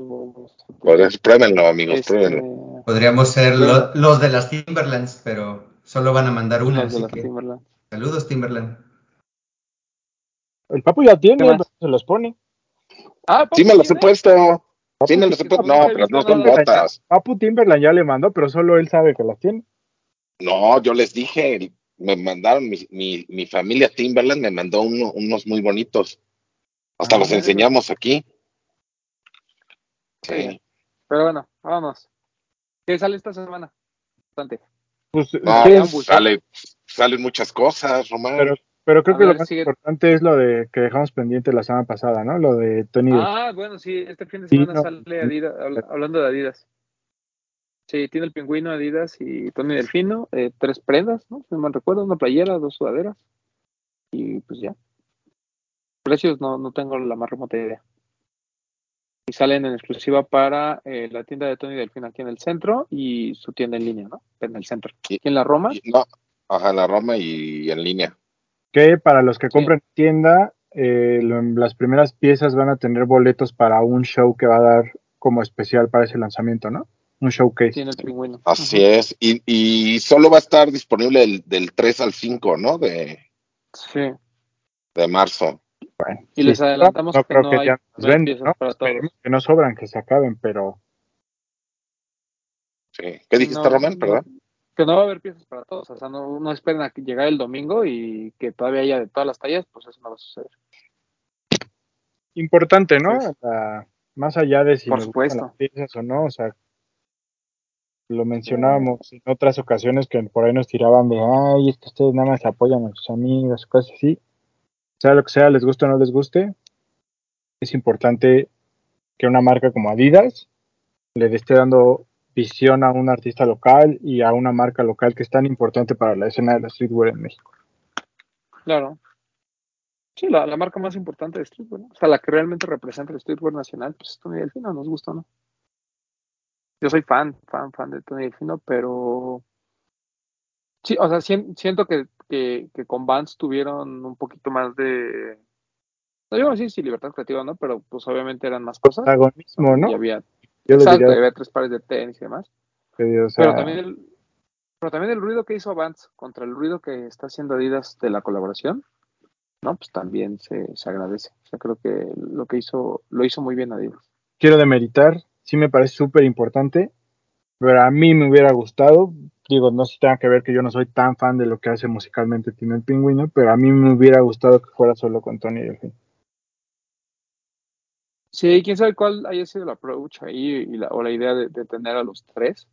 huevos. Pues, pruébenlo, amigos, Este, pruébenlo. Podríamos ser lo- los de las Timberlands, pero solo van a mandar una, los de así las que Timberland. saludos Timberland. El Papu ya tiene, se los pone. Ah, Sí me los he ¿tiene? Puesto. Sí me los no No, pero no son botas. Papu Timberland ya le mandó, pero solo él sabe que las tiene. No, yo les dije, me mandaron, mi, mi, mi familia Timberland me mandó uno- unos muy bonitos. Hasta Ah, los enseñamos aquí. Sí. Sí. Pero bueno, vámonos. ¿Qué sale esta semana? Bastante. Pues, No, sí, ambos. sale, salen muchas cosas, Román. pero, pero creo A que ver, lo más sigue. importante es lo de que dejamos pendiente la semana pasada, ¿no? Lo de Tony. Ah, bueno, sí, este fin de Sí, semana no. sale Adidas, habl- hablando de Adidas. Sí, tiene el pingüino Adidas y Tony Delfino, eh, tres prendas, ¿no? Si no mal recuerdo, una playera, dos sudaderas. Y pues ya. Precios no, no tengo la más remota idea. Y salen en exclusiva para eh, la tienda de Tony Delfino aquí en el centro y su tienda en línea, ¿no? En el centro. Y- Aquí en la Roma. No, ajá, en la Roma y en línea. Que para los que Sí. compren en tienda, eh, las primeras piezas van a tener boletos para un show que va a dar como especial para ese lanzamiento, ¿no? Un showcase. Tiene el pingüino. Así es. Y, y solo va a estar disponible del, del 3 al 5, ¿no? De, Sí. de marzo. Bueno, Y les adelantamos no que creo no que hay ya nos más venden, piezas ¿no? para todos. Que no sobran, que se acaben, pero Sí. ¿Qué dijiste, No, Román? no, Perdón. Que no va a haber piezas para todos. O sea, no, no esperen a que llegue el domingo y que todavía haya de todas las tallas, pues eso no va a suceder. importante, ¿no? O sea, más allá de si Por supuesto. las piezas o no, o sea, lo mencionábamos en otras ocasiones que por ahí nos tiraban de, ay, es que ustedes nada más apoyan a sus amigos, cosas así. Sea lo que sea, les guste o no les guste, es importante que una marca como Adidas le esté dando visión a un artista local y a una marca local que es tan importante para la escena de la streetwear en México. Claro. Sí, la, la marca más importante de streetwear, ¿no? O sea, la que realmente representa el streetwear nacional, pues es Tony Delfino, nos gusta, ¿no? Yo soy fan, fan, fan de Tony Delfino, pero sí, o sea, sien- siento que, que, que con Vans tuvieron un poquito más de, no digo así, sí, libertad creativa, ¿no? Pero pues obviamente eran más cosas. Protagonismo, ¿no? Y había, Yo exacto, diría había tres pares de tenis y demás. que, o sea, Pero también el, pero también el ruido que hizo Vance contra el ruido que está haciendo Adidas de la colaboración, no, pues también se, se agradece. O sea, creo que lo que hizo, lo hizo muy bien Adidas. quiero demeritar, sí me parece súper importante, pero a mí me hubiera gustado, digo, no sé si tenga que ver que yo no soy tan fan de lo que hace musicalmente Tino el Pingüino, pero a mí me hubiera gustado que fuera solo con Tony Delfín. Sí, quién sabe cuál haya sido el approach ahí y la, o la idea de, de tener a los tres.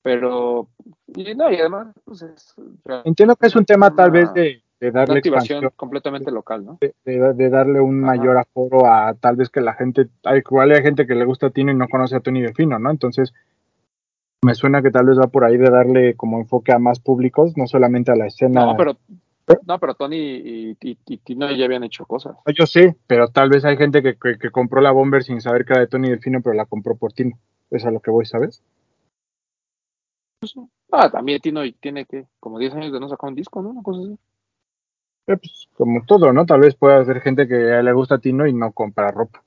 Pero, y no, y además, pues es Entiendo que es un tema tal vez una- de, de una darle activación expansión, completamente local, ¿no? de, darle un Ajá. mayor aforo a tal vez que la gente, hay, igual hay gente que le gusta a Tino y no conoce a Tony Delfino, ¿no? Entonces, me suena que tal vez va por ahí de darle como enfoque a más públicos, no solamente a la escena. No, pero, no, pero Tony y, y, y Tino ya habían hecho cosas. No, Yo sé, pero tal vez hay gente que, que, que compró la Bomber sin saber que era de Tony Delfino, pero la compró por Tino. Es a lo que voy, ¿sabes? Ah, también Tino tiene que, como 10 años de no sacar un disco, ¿no? Una cosa así. Eh, pues, como todo, ¿no? Tal vez pueda haber gente que le gusta a Tino y no compra ropa.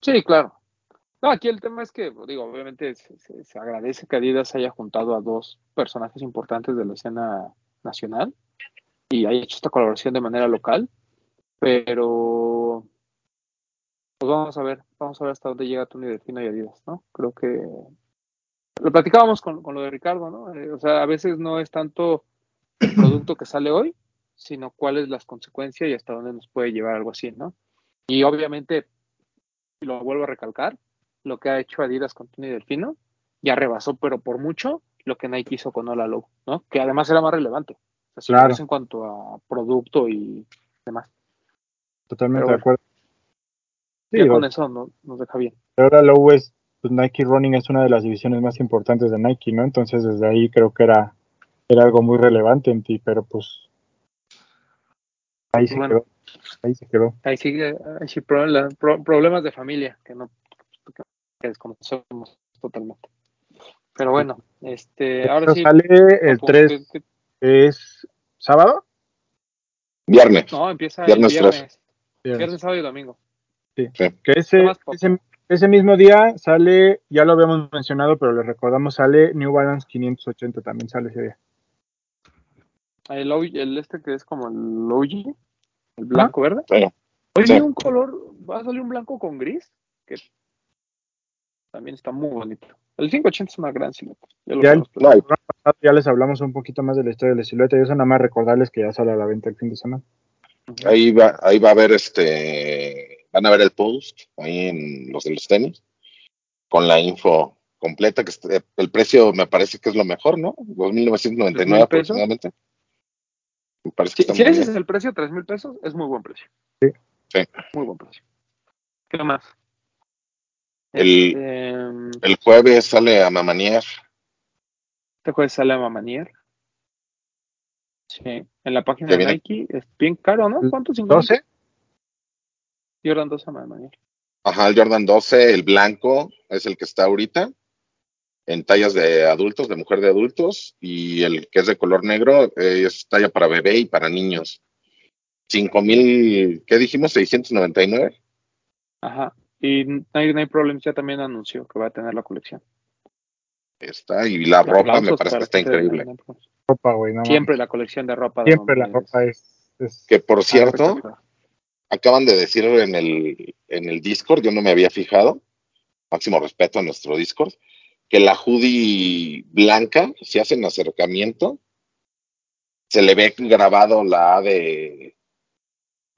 Sí, claro. No, aquí el tema es que, digo, obviamente se, se- se agradece que Adidas haya juntado a dos personajes importantes de la escena nacional y haya hecho esta colaboración de manera local, pero pues vamos a ver, vamos a ver hasta dónde llega Tony Delfino y Adidas, ¿no? Creo que lo platicábamos con, con lo de Ricardo, ¿no? Eh, o sea, a veces no es tanto el producto que sale hoy, sino cuáles las consecuencias y hasta dónde nos puede llevar algo así, ¿no? Y obviamente, lo vuelvo a recalcar, lo que ha hecho Adidas con Tony Delfino ya rebasó, pero por mucho, lo que Nike hizo con Ola Low, ¿no? Que además era más relevante. Lo Claro. en cuanto a producto y demás. Totalmente de acuerdo. Sí, ya con eso no, nos deja bien. ahora Low es, pues Nike Running es una de las divisiones más importantes de Nike, ¿no? Entonces desde ahí creo que era, era algo muy relevante en ti, pero pues ahí se Bueno. quedó. Ahí se quedó. Ahí sigue, ahí sí, problemas de familia, que no que desconocemos totalmente. Pero bueno, este, ahora sí. sale el Papu, 3, ¿qué- qué- es sábado. Viernes. No, empieza Viernes el viernes. Viernes. Viernes, sábado y domingo. Sí. Sí. Que ese, ese, ese mismo día sale, ya lo habíamos mencionado, pero le recordamos, sale New Balance 580, también sale ese día. El, el este que es como el OG, el blanco verde. Sí. Hoy Sí. un color, va a salir un blanco con gris, que también está muy bonito. El 580 es una gran silueta. Ya lo Ya el- No, Ah, Ya les hablamos un poquito más de la historia de la silueta y eso nada más recordarles que ya sale a la venta el fin de semana. ahí va, ahí va a haber este, van a ver el post ahí en los de los tenis con la info completa, que este- el precio me parece que es lo mejor, ¿no? 2.999 pesos? aproximadamente. Me parece que Si, ese es el precio, 3 mil pesos, es muy buen precio. Sí. Sí. Muy buen precio. ¿Qué más? El- Este, El jueves sale a Mamanier. Este jueves sale a Mamanier. Sí, en la página de. Nike es bien caro, ¿no? ¿Cuánto? ¿Cinco mil? ¿12? Jordan 2 a Mamanier. Ajá, el Jordan 12, el blanco, es el que está ahorita. En tallas de adultos, de mujer de adultos. Y el que es de color negro eh, es talla para bebé y para niños. 5.000, ¿qué dijimos? 699. Ajá. Y Nike Nike Problems ya también anunció que va a tener la colección. Está, y la ropa me parece que está increíble. Nike Problems. Ropa, güey, no Siempre la colección de ropa. de Siempre la ropa es, es- Que por es cierto, acaban de decir en el, en el Discord, yo no me había fijado, máximo respeto a nuestro Discord, que la hoodie blanca, si hacen acercamiento, se le ve grabado la A de,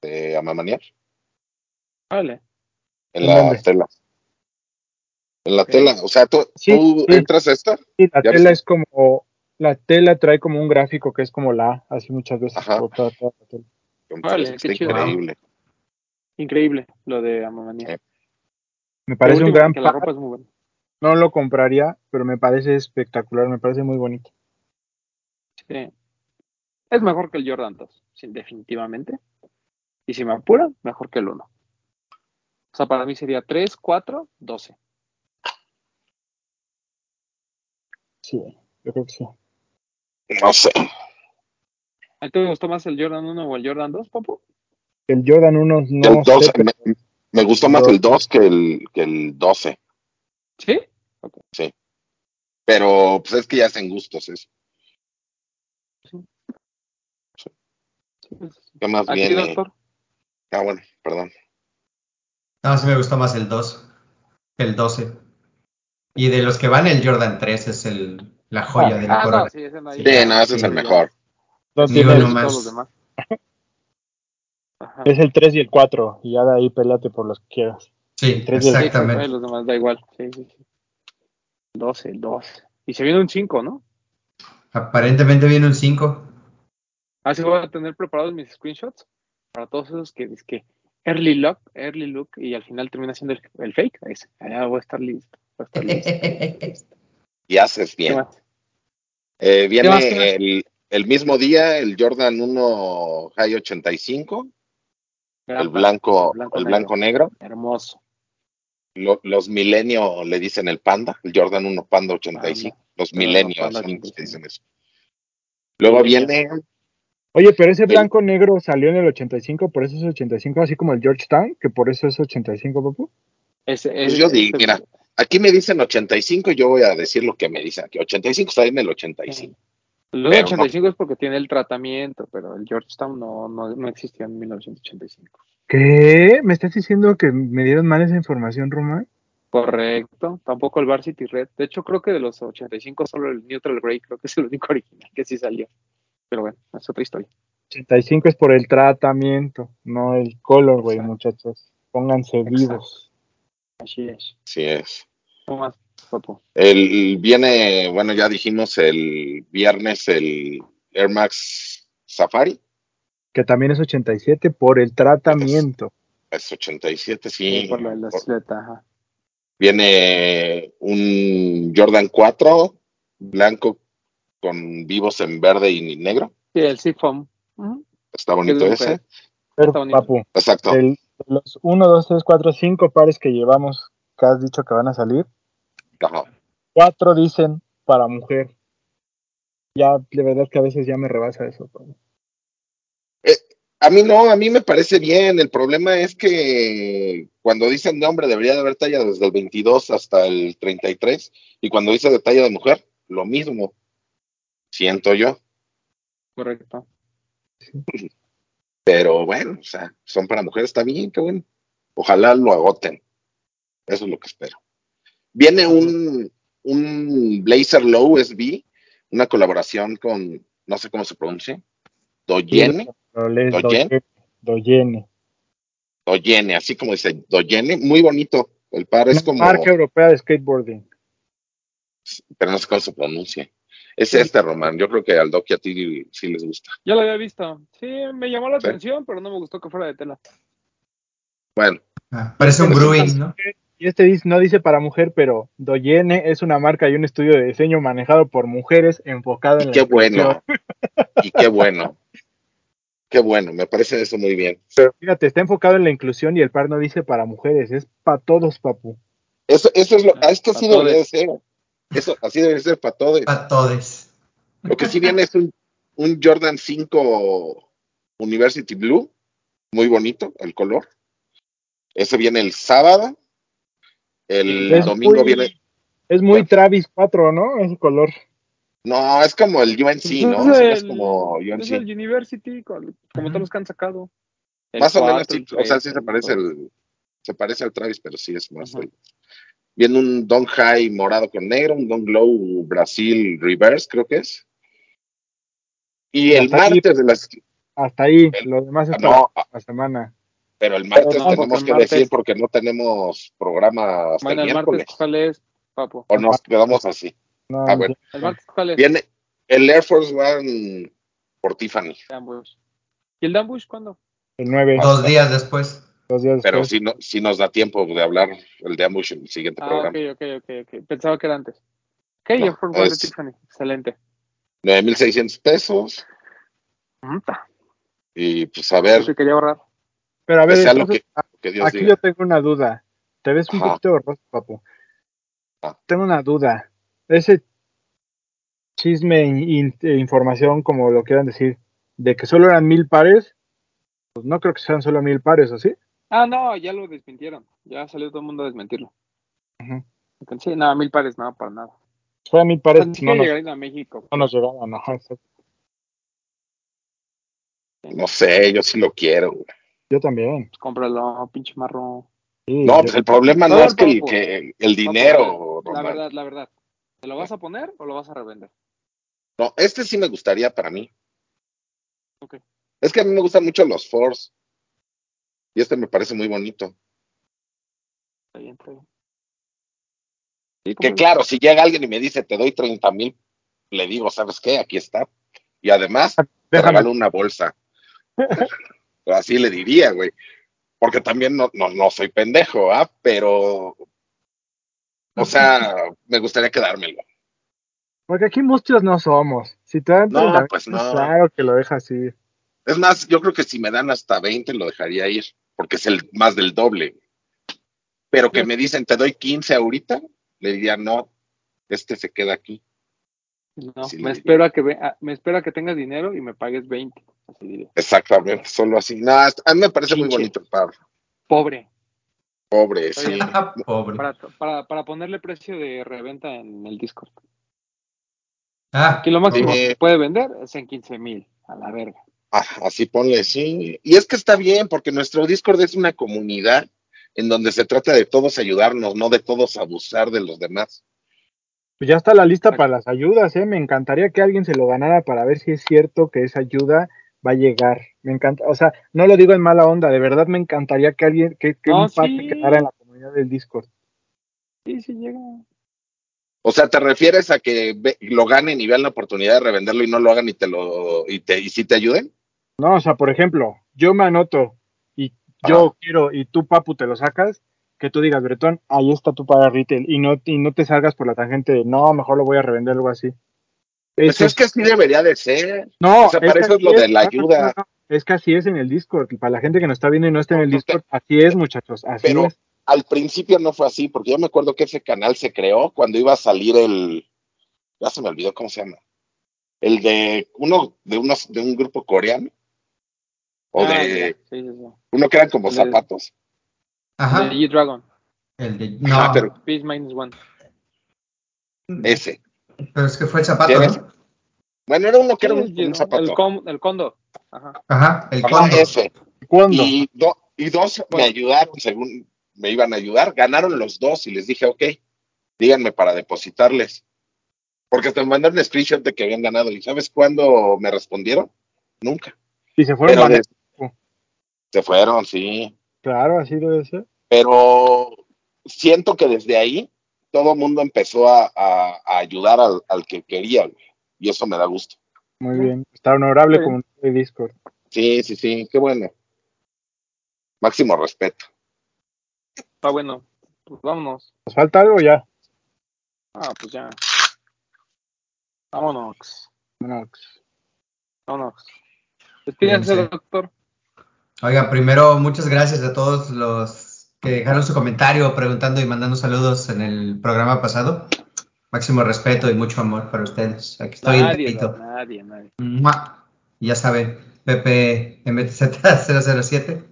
de Amamanier Vale. en ¿En la tela. En la tela, o sea, tú, Sí, tú sí. entras a esta, Sí, la ¿Ya tela viste? es como, la tela trae como un gráfico que es como la A, así muchas veces. Ajá. por toda- toda la tela. Vale, qué chido. increíble. Increíble lo de Amamanier. Eh, Me parece Lo un último, gran la ropa es muy buena. no lo compraría, pero me parece espectacular, me parece muy bonito. Sí. Es mejor que el Jordan 2, sí, definitivamente. Y si me apura, mejor que el 1. O sea, para mí sería 3, 4, 12. Sí, yo creo que sí. No sé, ¿A ti te gustó más el Jordan 1 o el Jordan 2, papu? El Jordan 1 no el 2, sé, pero me, me gustó más el 2 que el, que el 12, ¿Sí? pero pues es que ya hacen gustos eso. ¿Qué más ¿A ti, viene? doctor? Ah, bueno, perdón. No, sí me gustó más el 2, el 12. Y de los que van, el Jordan 3 es el, la joya de la Ah, corona. no, sí, ese no hay. Sí, no, ese es el mejor. no tiene uno el- más. todos los demás. Ajá. es el 3 y el 4, y ya de ahí pélate por los que quieras. Sí, y el- Sí, exacto, exactamente. eh, los demás da igual. Sí, sí, sí. 12, 12. Y se viene un 5, ¿no? Aparentemente viene un 5. Así voy a tener preparados mis screenshots para todos esos que es que early look, early look y al final termina siendo el, el fake. Ese. Allá voy a estar listo. Voy a estar listo. Y haces ¿Qué bien. Eh, viene ¿Qué más, qué más? El, el mismo día el Jordan 1 High 85, Gran el blanco, el blanco negro. Hermoso. Lo- los milenio le dicen el panda, el Jordan 1 Panda 85. Los milenios Panda son los que 85. dicen eso. Luego viene, Oye, pero ese El- blanco negro salió en el 85, por eso es 85, así como el Georgetown, que por eso es 85, papu. Ese, pues ese- yo digo, ese- mira, aquí me dicen 85 y yo voy a decir lo que me dicen aquí. 85 está en el 85. Los Pero 85 es porque tiene el tratamiento, pero el Georgetown no, no, no existió en 1985. ¿Qué? ¿Me estás diciendo que me dieron mal esa información, Roma? Correcto. Tampoco el Varsity Red. De hecho, creo que de los 85 solo el Neutral Grey creo que es el único original que sí salió. Pero bueno, es otra historia. 85 es por el tratamiento, no el color, güey, muchachos. Pónganse Exacto. vivos. Así es. Así es. ¿Cómo más, Papu? El viene, bueno, ya dijimos el viernes el Air Max Safari, Que también es 87 por el tratamiento. es 87, Sí, sí. por lo de la silueta, ajá. Viene un Jordan 4 blanco con vivos en verde y negro. Sí, el. Ujú. Está bonito ese. Pero, Está bonito. papu, Exacto. el- de los 1, 2, 3, 4, 5 pares que llevamos, que has dicho que van a salir, Ajá. cuatro dicen para mujer. Ya, de verdad que a veces ya me rebasa eso. papu. A mí no, a mí me parece bien. El problema es que cuando dicen de hombre debería de haber talla desde el 22 hasta el 33 y cuando dice de talla de mujer, lo mismo. Siento yo. Correcto. Pero bueno, o sea, son para mujeres, está bien, qué bueno. Ojalá lo agoten. Eso es lo que espero. Viene un, un Blazer Low SB, una colaboración con, no sé cómo se pronuncia, Doyene. Doyene. Doyene. Doyene, así como dice Doyene, muy bonito. El par es Una como, Marca europea de skateboarding. pero no sé cómo se pronuncia. Es este, Román. Yo creo que al Doc y a ti sí les gusta. Ya lo había visto. Sí, me llamó la Sí. atención, pero no me gustó que fuera de tela. Bueno, Ah, parece un sí brewing, ¿no? Y este dice- no dice para mujer, pero Doyene es una marca y un estudio de diseño manejado por mujeres enfocado en y la qué inclusión. bueno. Y qué bueno. Qué bueno, me parece eso muy bien. Pero fíjate, está enfocado en la inclusión y el par no dice para mujeres, es para todos, papu. Eso, eso es lo, Ah, es que así pa' debería de todes. ser. Eso, así debe ser para todos. A todos. Lo que sí viene es un, un Jordan 5 University Blue, muy bonito el color. Ese viene el sábado. El Es domingo muy- viene. Es muy Travis 4, ¿no? Ese color. No, es como el UNC, Pues ¿no? es el- es como Es UNC. el University, como todos los que han sacado. El Más o menos, sí. O sea, sí se parece el, se parece al Travis, pero sí es más. El- Viene un Don High morado con negro, un Don Glow Brasil Reverse, creo que es. Y el ahí. martes de las. Hasta ahí, El- lo demás es No, para la semana. pero el martes No, tenemos el que martes- decir porque no tenemos programa hasta Bueno, el el miércoles. martes, ¿cuál es, papu? O nos quedamos así. No, Ah, no bueno. El martes, ¿cuál es? Viene el Air Force One por Tiffany. ¿Y el Dambush cuándo? El 9, Dos días después. Dos días Pero después. si, no, si nos da tiempo de hablar el de Ambush en el siguiente Ah, programa. ok, ok, ok, ok. Pensaba que era antes. Ok, No, Air de Tiffany. Excelente. 9.600 pesos. Mm. Y pues a ver, te quería ahorrar. Pero a ver, lo entonces, que, que Dios aquí diga. yo tengo una duda. Te ves un Ajá. poquito borroso, papu. Ah. Tengo una duda. Ese chisme, in- e información, como lo quieran decir, de que solo eran mil pares, pues no creo que sean solo mil pares, ¿o sí? Ah, no, ya lo desmintieron. Ya salió todo el mundo a desmentirlo. Sí, nada, mil pares, nada, para nada. Si fueran mil pares, Ni no nos, a México. no nos llegaban, no. exacto. No sé, yo sí lo quiero. güey. Yo también. Pues cómpralo, pinche marro. Sí, No, pues el problema A no es que el, que el dinero, La verdad, la verdad. ¿Te lo vas a poner o lo vas a revender? No, este sí me gustaría para mí. Ok. Es que a mí me gustan mucho los Force. Y este me parece muy bonito. Está bien, está bien. Que claro, si llega alguien y me dice te doy 30 mil, le digo, ¿sabes qué? Aquí está. Y además, te Déjame. regalo una bolsa. Así le diría, güey. Porque también no, no, no soy pendejo, ¿ah? Pero, o sea, me gustaría quedármelo. Porque aquí muchos no somos. Si te dan No, 30, pues no. Claro que lo dejas así. Es más, yo creo que si me dan hasta 20 lo dejaría ir, porque es el más del doble. Pero que me dicen, te doy 15 ahorita, le diría, no, este se queda aquí. No, Sí, me, espero a que ve- a- me espero a que tengas dinero y me pagues 20. Así diría. Exactamente, solo así. No, a mí me parece muy bonito el par. Pobre. Pobre, sí. bien. Pobre. Para, para, para ponerle precio de reventa en el Discord. Ah, Aquí lo máximo que se puede vender es en 15 mil. A la verga. Ah, así ponle, sí. Y es que está bien, porque nuestro Discord es una comunidad en donde se trata de todos ayudarnos, no de todos abusar de los demás. Pues ya está la lista para las ayudas, ¿eh? Me encantaría que alguien se lo ganara para ver si es cierto que esa ayuda va a llegar. Me encanta, o sea, no lo digo en mala onda, de verdad me encantaría que alguien, que, que un par sí. se quedara en la comunidad del Discord. Sí, sí llega. O sea, ¿te refieres a que ve- lo ganen y vean la oportunidad de revenderlo y no lo hagan y te lo y te y sí te ayuden? No, o sea, por ejemplo, yo me anoto y yo Ajá. quiero y tú, Papu, te lo sacas, que tú digas, Bretón, ahí está tu para retail y no, y no te salgas por la tangente de, no, mejor lo voy a revender algo así. Pues Eso es que así debería de ser. No, O sea, para eso es lo de la ayuda. no, no, es que así es en el Discord. Para la gente que nos está viendo y no está en el Discord, así es, muchachos. Así Pero es. al principio no fue así, porque yo me acuerdo que ese canal se creó cuando iba a salir el, ya se me olvidó cómo se llama, el de uno de unos de un grupo coreano. O Ah, de ya, sí, sí, sí. uno que eran como De- zapatos. Ajá. De G-Dragon. El de. Ah, No, pero- Peace minus one. Ese. pero es que fue el zapato. ¿no? Bueno, era uno que era un, zapato. el, com- el condo. Ajá. Ajá, el Ajá, condo. ese. ¿Cuándo? Y, do- y dos me ayudaron, según me iban a ayudar. Ganaron los dos y les dije, ok, díganme para depositarles. Porque hasta me mandaron un screenshot de que habían ganado. ¿Y sabes cuándo me respondieron? Nunca. Y se fueron Pero manejando. de- se fueron, sí. Claro, así debe ser. Pero siento que desde ahí todo el mundo empezó a, a- a ayudar al, al que quería. güey. Y eso me da gusto. Muy bien. Está honorable comunidad de Discord. Sí, sí, sí, qué bueno. Máximo respeto. Está bueno. Pues vámonos. ¿Nos falta algo ya? Ah, pues ya. Vámonos. No, Vámonos. Despídense, doctor. Oiga, primero, muchas gracias a todos los que dejaron su comentario preguntando y mandando saludos en el programa pasado. Máximo respeto y mucho amor para ustedes. Aquí estoy. Nadie, enterito. nadie, nadie. ¡Mua! Ya saben, Pepe MTZ007.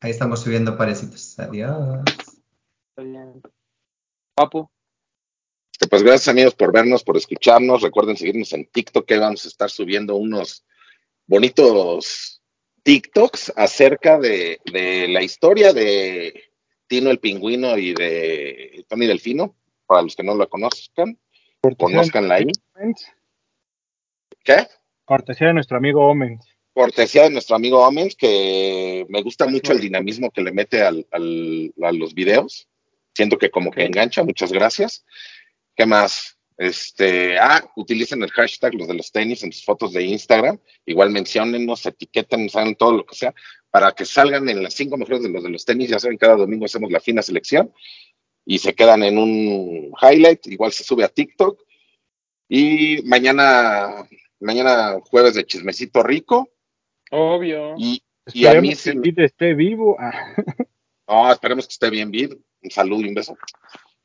Ahí estamos subiendo parecitos. Adiós. Está bien. Papu. Este, Pues gracias amigos por vernos, por escucharnos. Recuerden seguirnos en TikTok, que vamos a estar subiendo unos bonitos TikToks acerca de, de la historia de Tino el Pingüino y de Tony Delfino. Para los que no lo conozcan, conozcanla ahí. ¿Qué? Cortesía de nuestro amigo Omens. Cortesía de nuestro amigo Omens, que me gusta mucho el dinamismo que le mete al, al- a los videos. Siento que como que engancha, muchas gracias. ¿Qué más? Este, ah, utilicen el hashtag los de los tenis en sus fotos de Instagram. Igual menciónennos, etiqueten, hagan todo lo que sea, para que salgan en las cinco mejores de los de los tenis. Ya saben, cada domingo hacemos la fina selección y se quedan en un highlight. Igual se sube a TikTok. Y mañana, mañana jueves de chismecito rico. Obvio. Y, y a mí que sí me- esté vivo. Ah, No, esperemos que esté bien, bien. Un saludo y un beso.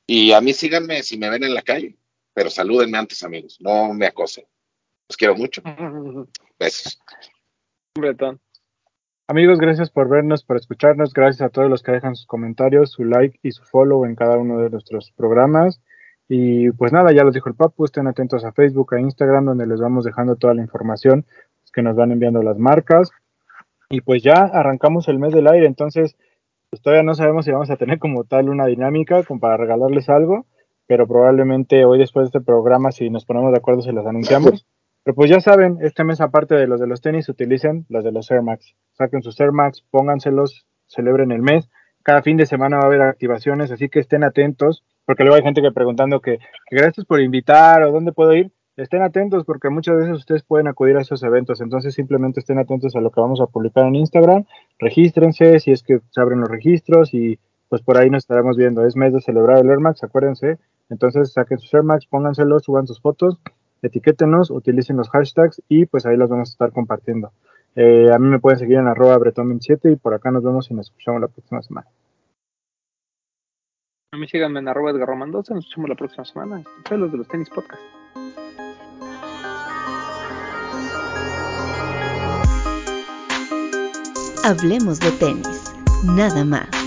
Y a mí síganme si me ven en la calle, pero salúdenme antes, amigos. No me acosen. Los quiero mucho. Besos. Bretón. Amigos, gracias por vernos, por escucharnos. Gracias a todos los que dejan sus comentarios, su like y su follow en cada uno de nuestros programas. Y pues nada, ya los dijo el Papu, estén atentos a Facebook, a Instagram, donde les vamos dejando toda la información que nos van enviando las marcas. Y pues ya arrancamos el mes del aire, entonces pues todavía no sabemos si vamos a tener como tal una dinámica como para regalarles algo, pero probablemente hoy después de este programa, si nos ponemos de acuerdo, se las anunciamos. Pero pues ya saben, este mes aparte de los de los tenis, utilicen los de los Air Max. Saquen sus Air Max, pónganselos, celebren el mes. Cada fin de semana va a haber activaciones, así que estén atentos, porque luego hay gente que preguntando que, que gracias por invitar o dónde puedo ir. Estén atentos porque muchas veces ustedes pueden acudir a esos eventos, entonces simplemente estén atentos a lo que vamos a publicar en Instagram, regístrense si es que se abren los registros y pues por ahí nos estaremos viendo. Es mes de celebrar el Air Max, acuérdense. Entonces saquen sus Air Max, pónganselos, suban sus fotos, etiquétenos, utilicen los hashtags y pues ahí los vamos a estar compartiendo. Eh, a mí me pueden seguir en arroba bretón27 y por acá nos vemos y nos escuchamos la próxima semana. A mí síganme en arroba Edgar Romandosa. Nos escuchamos la próxima semana. Soy los de los tenis podcast. Hablemos de tenis, nada más.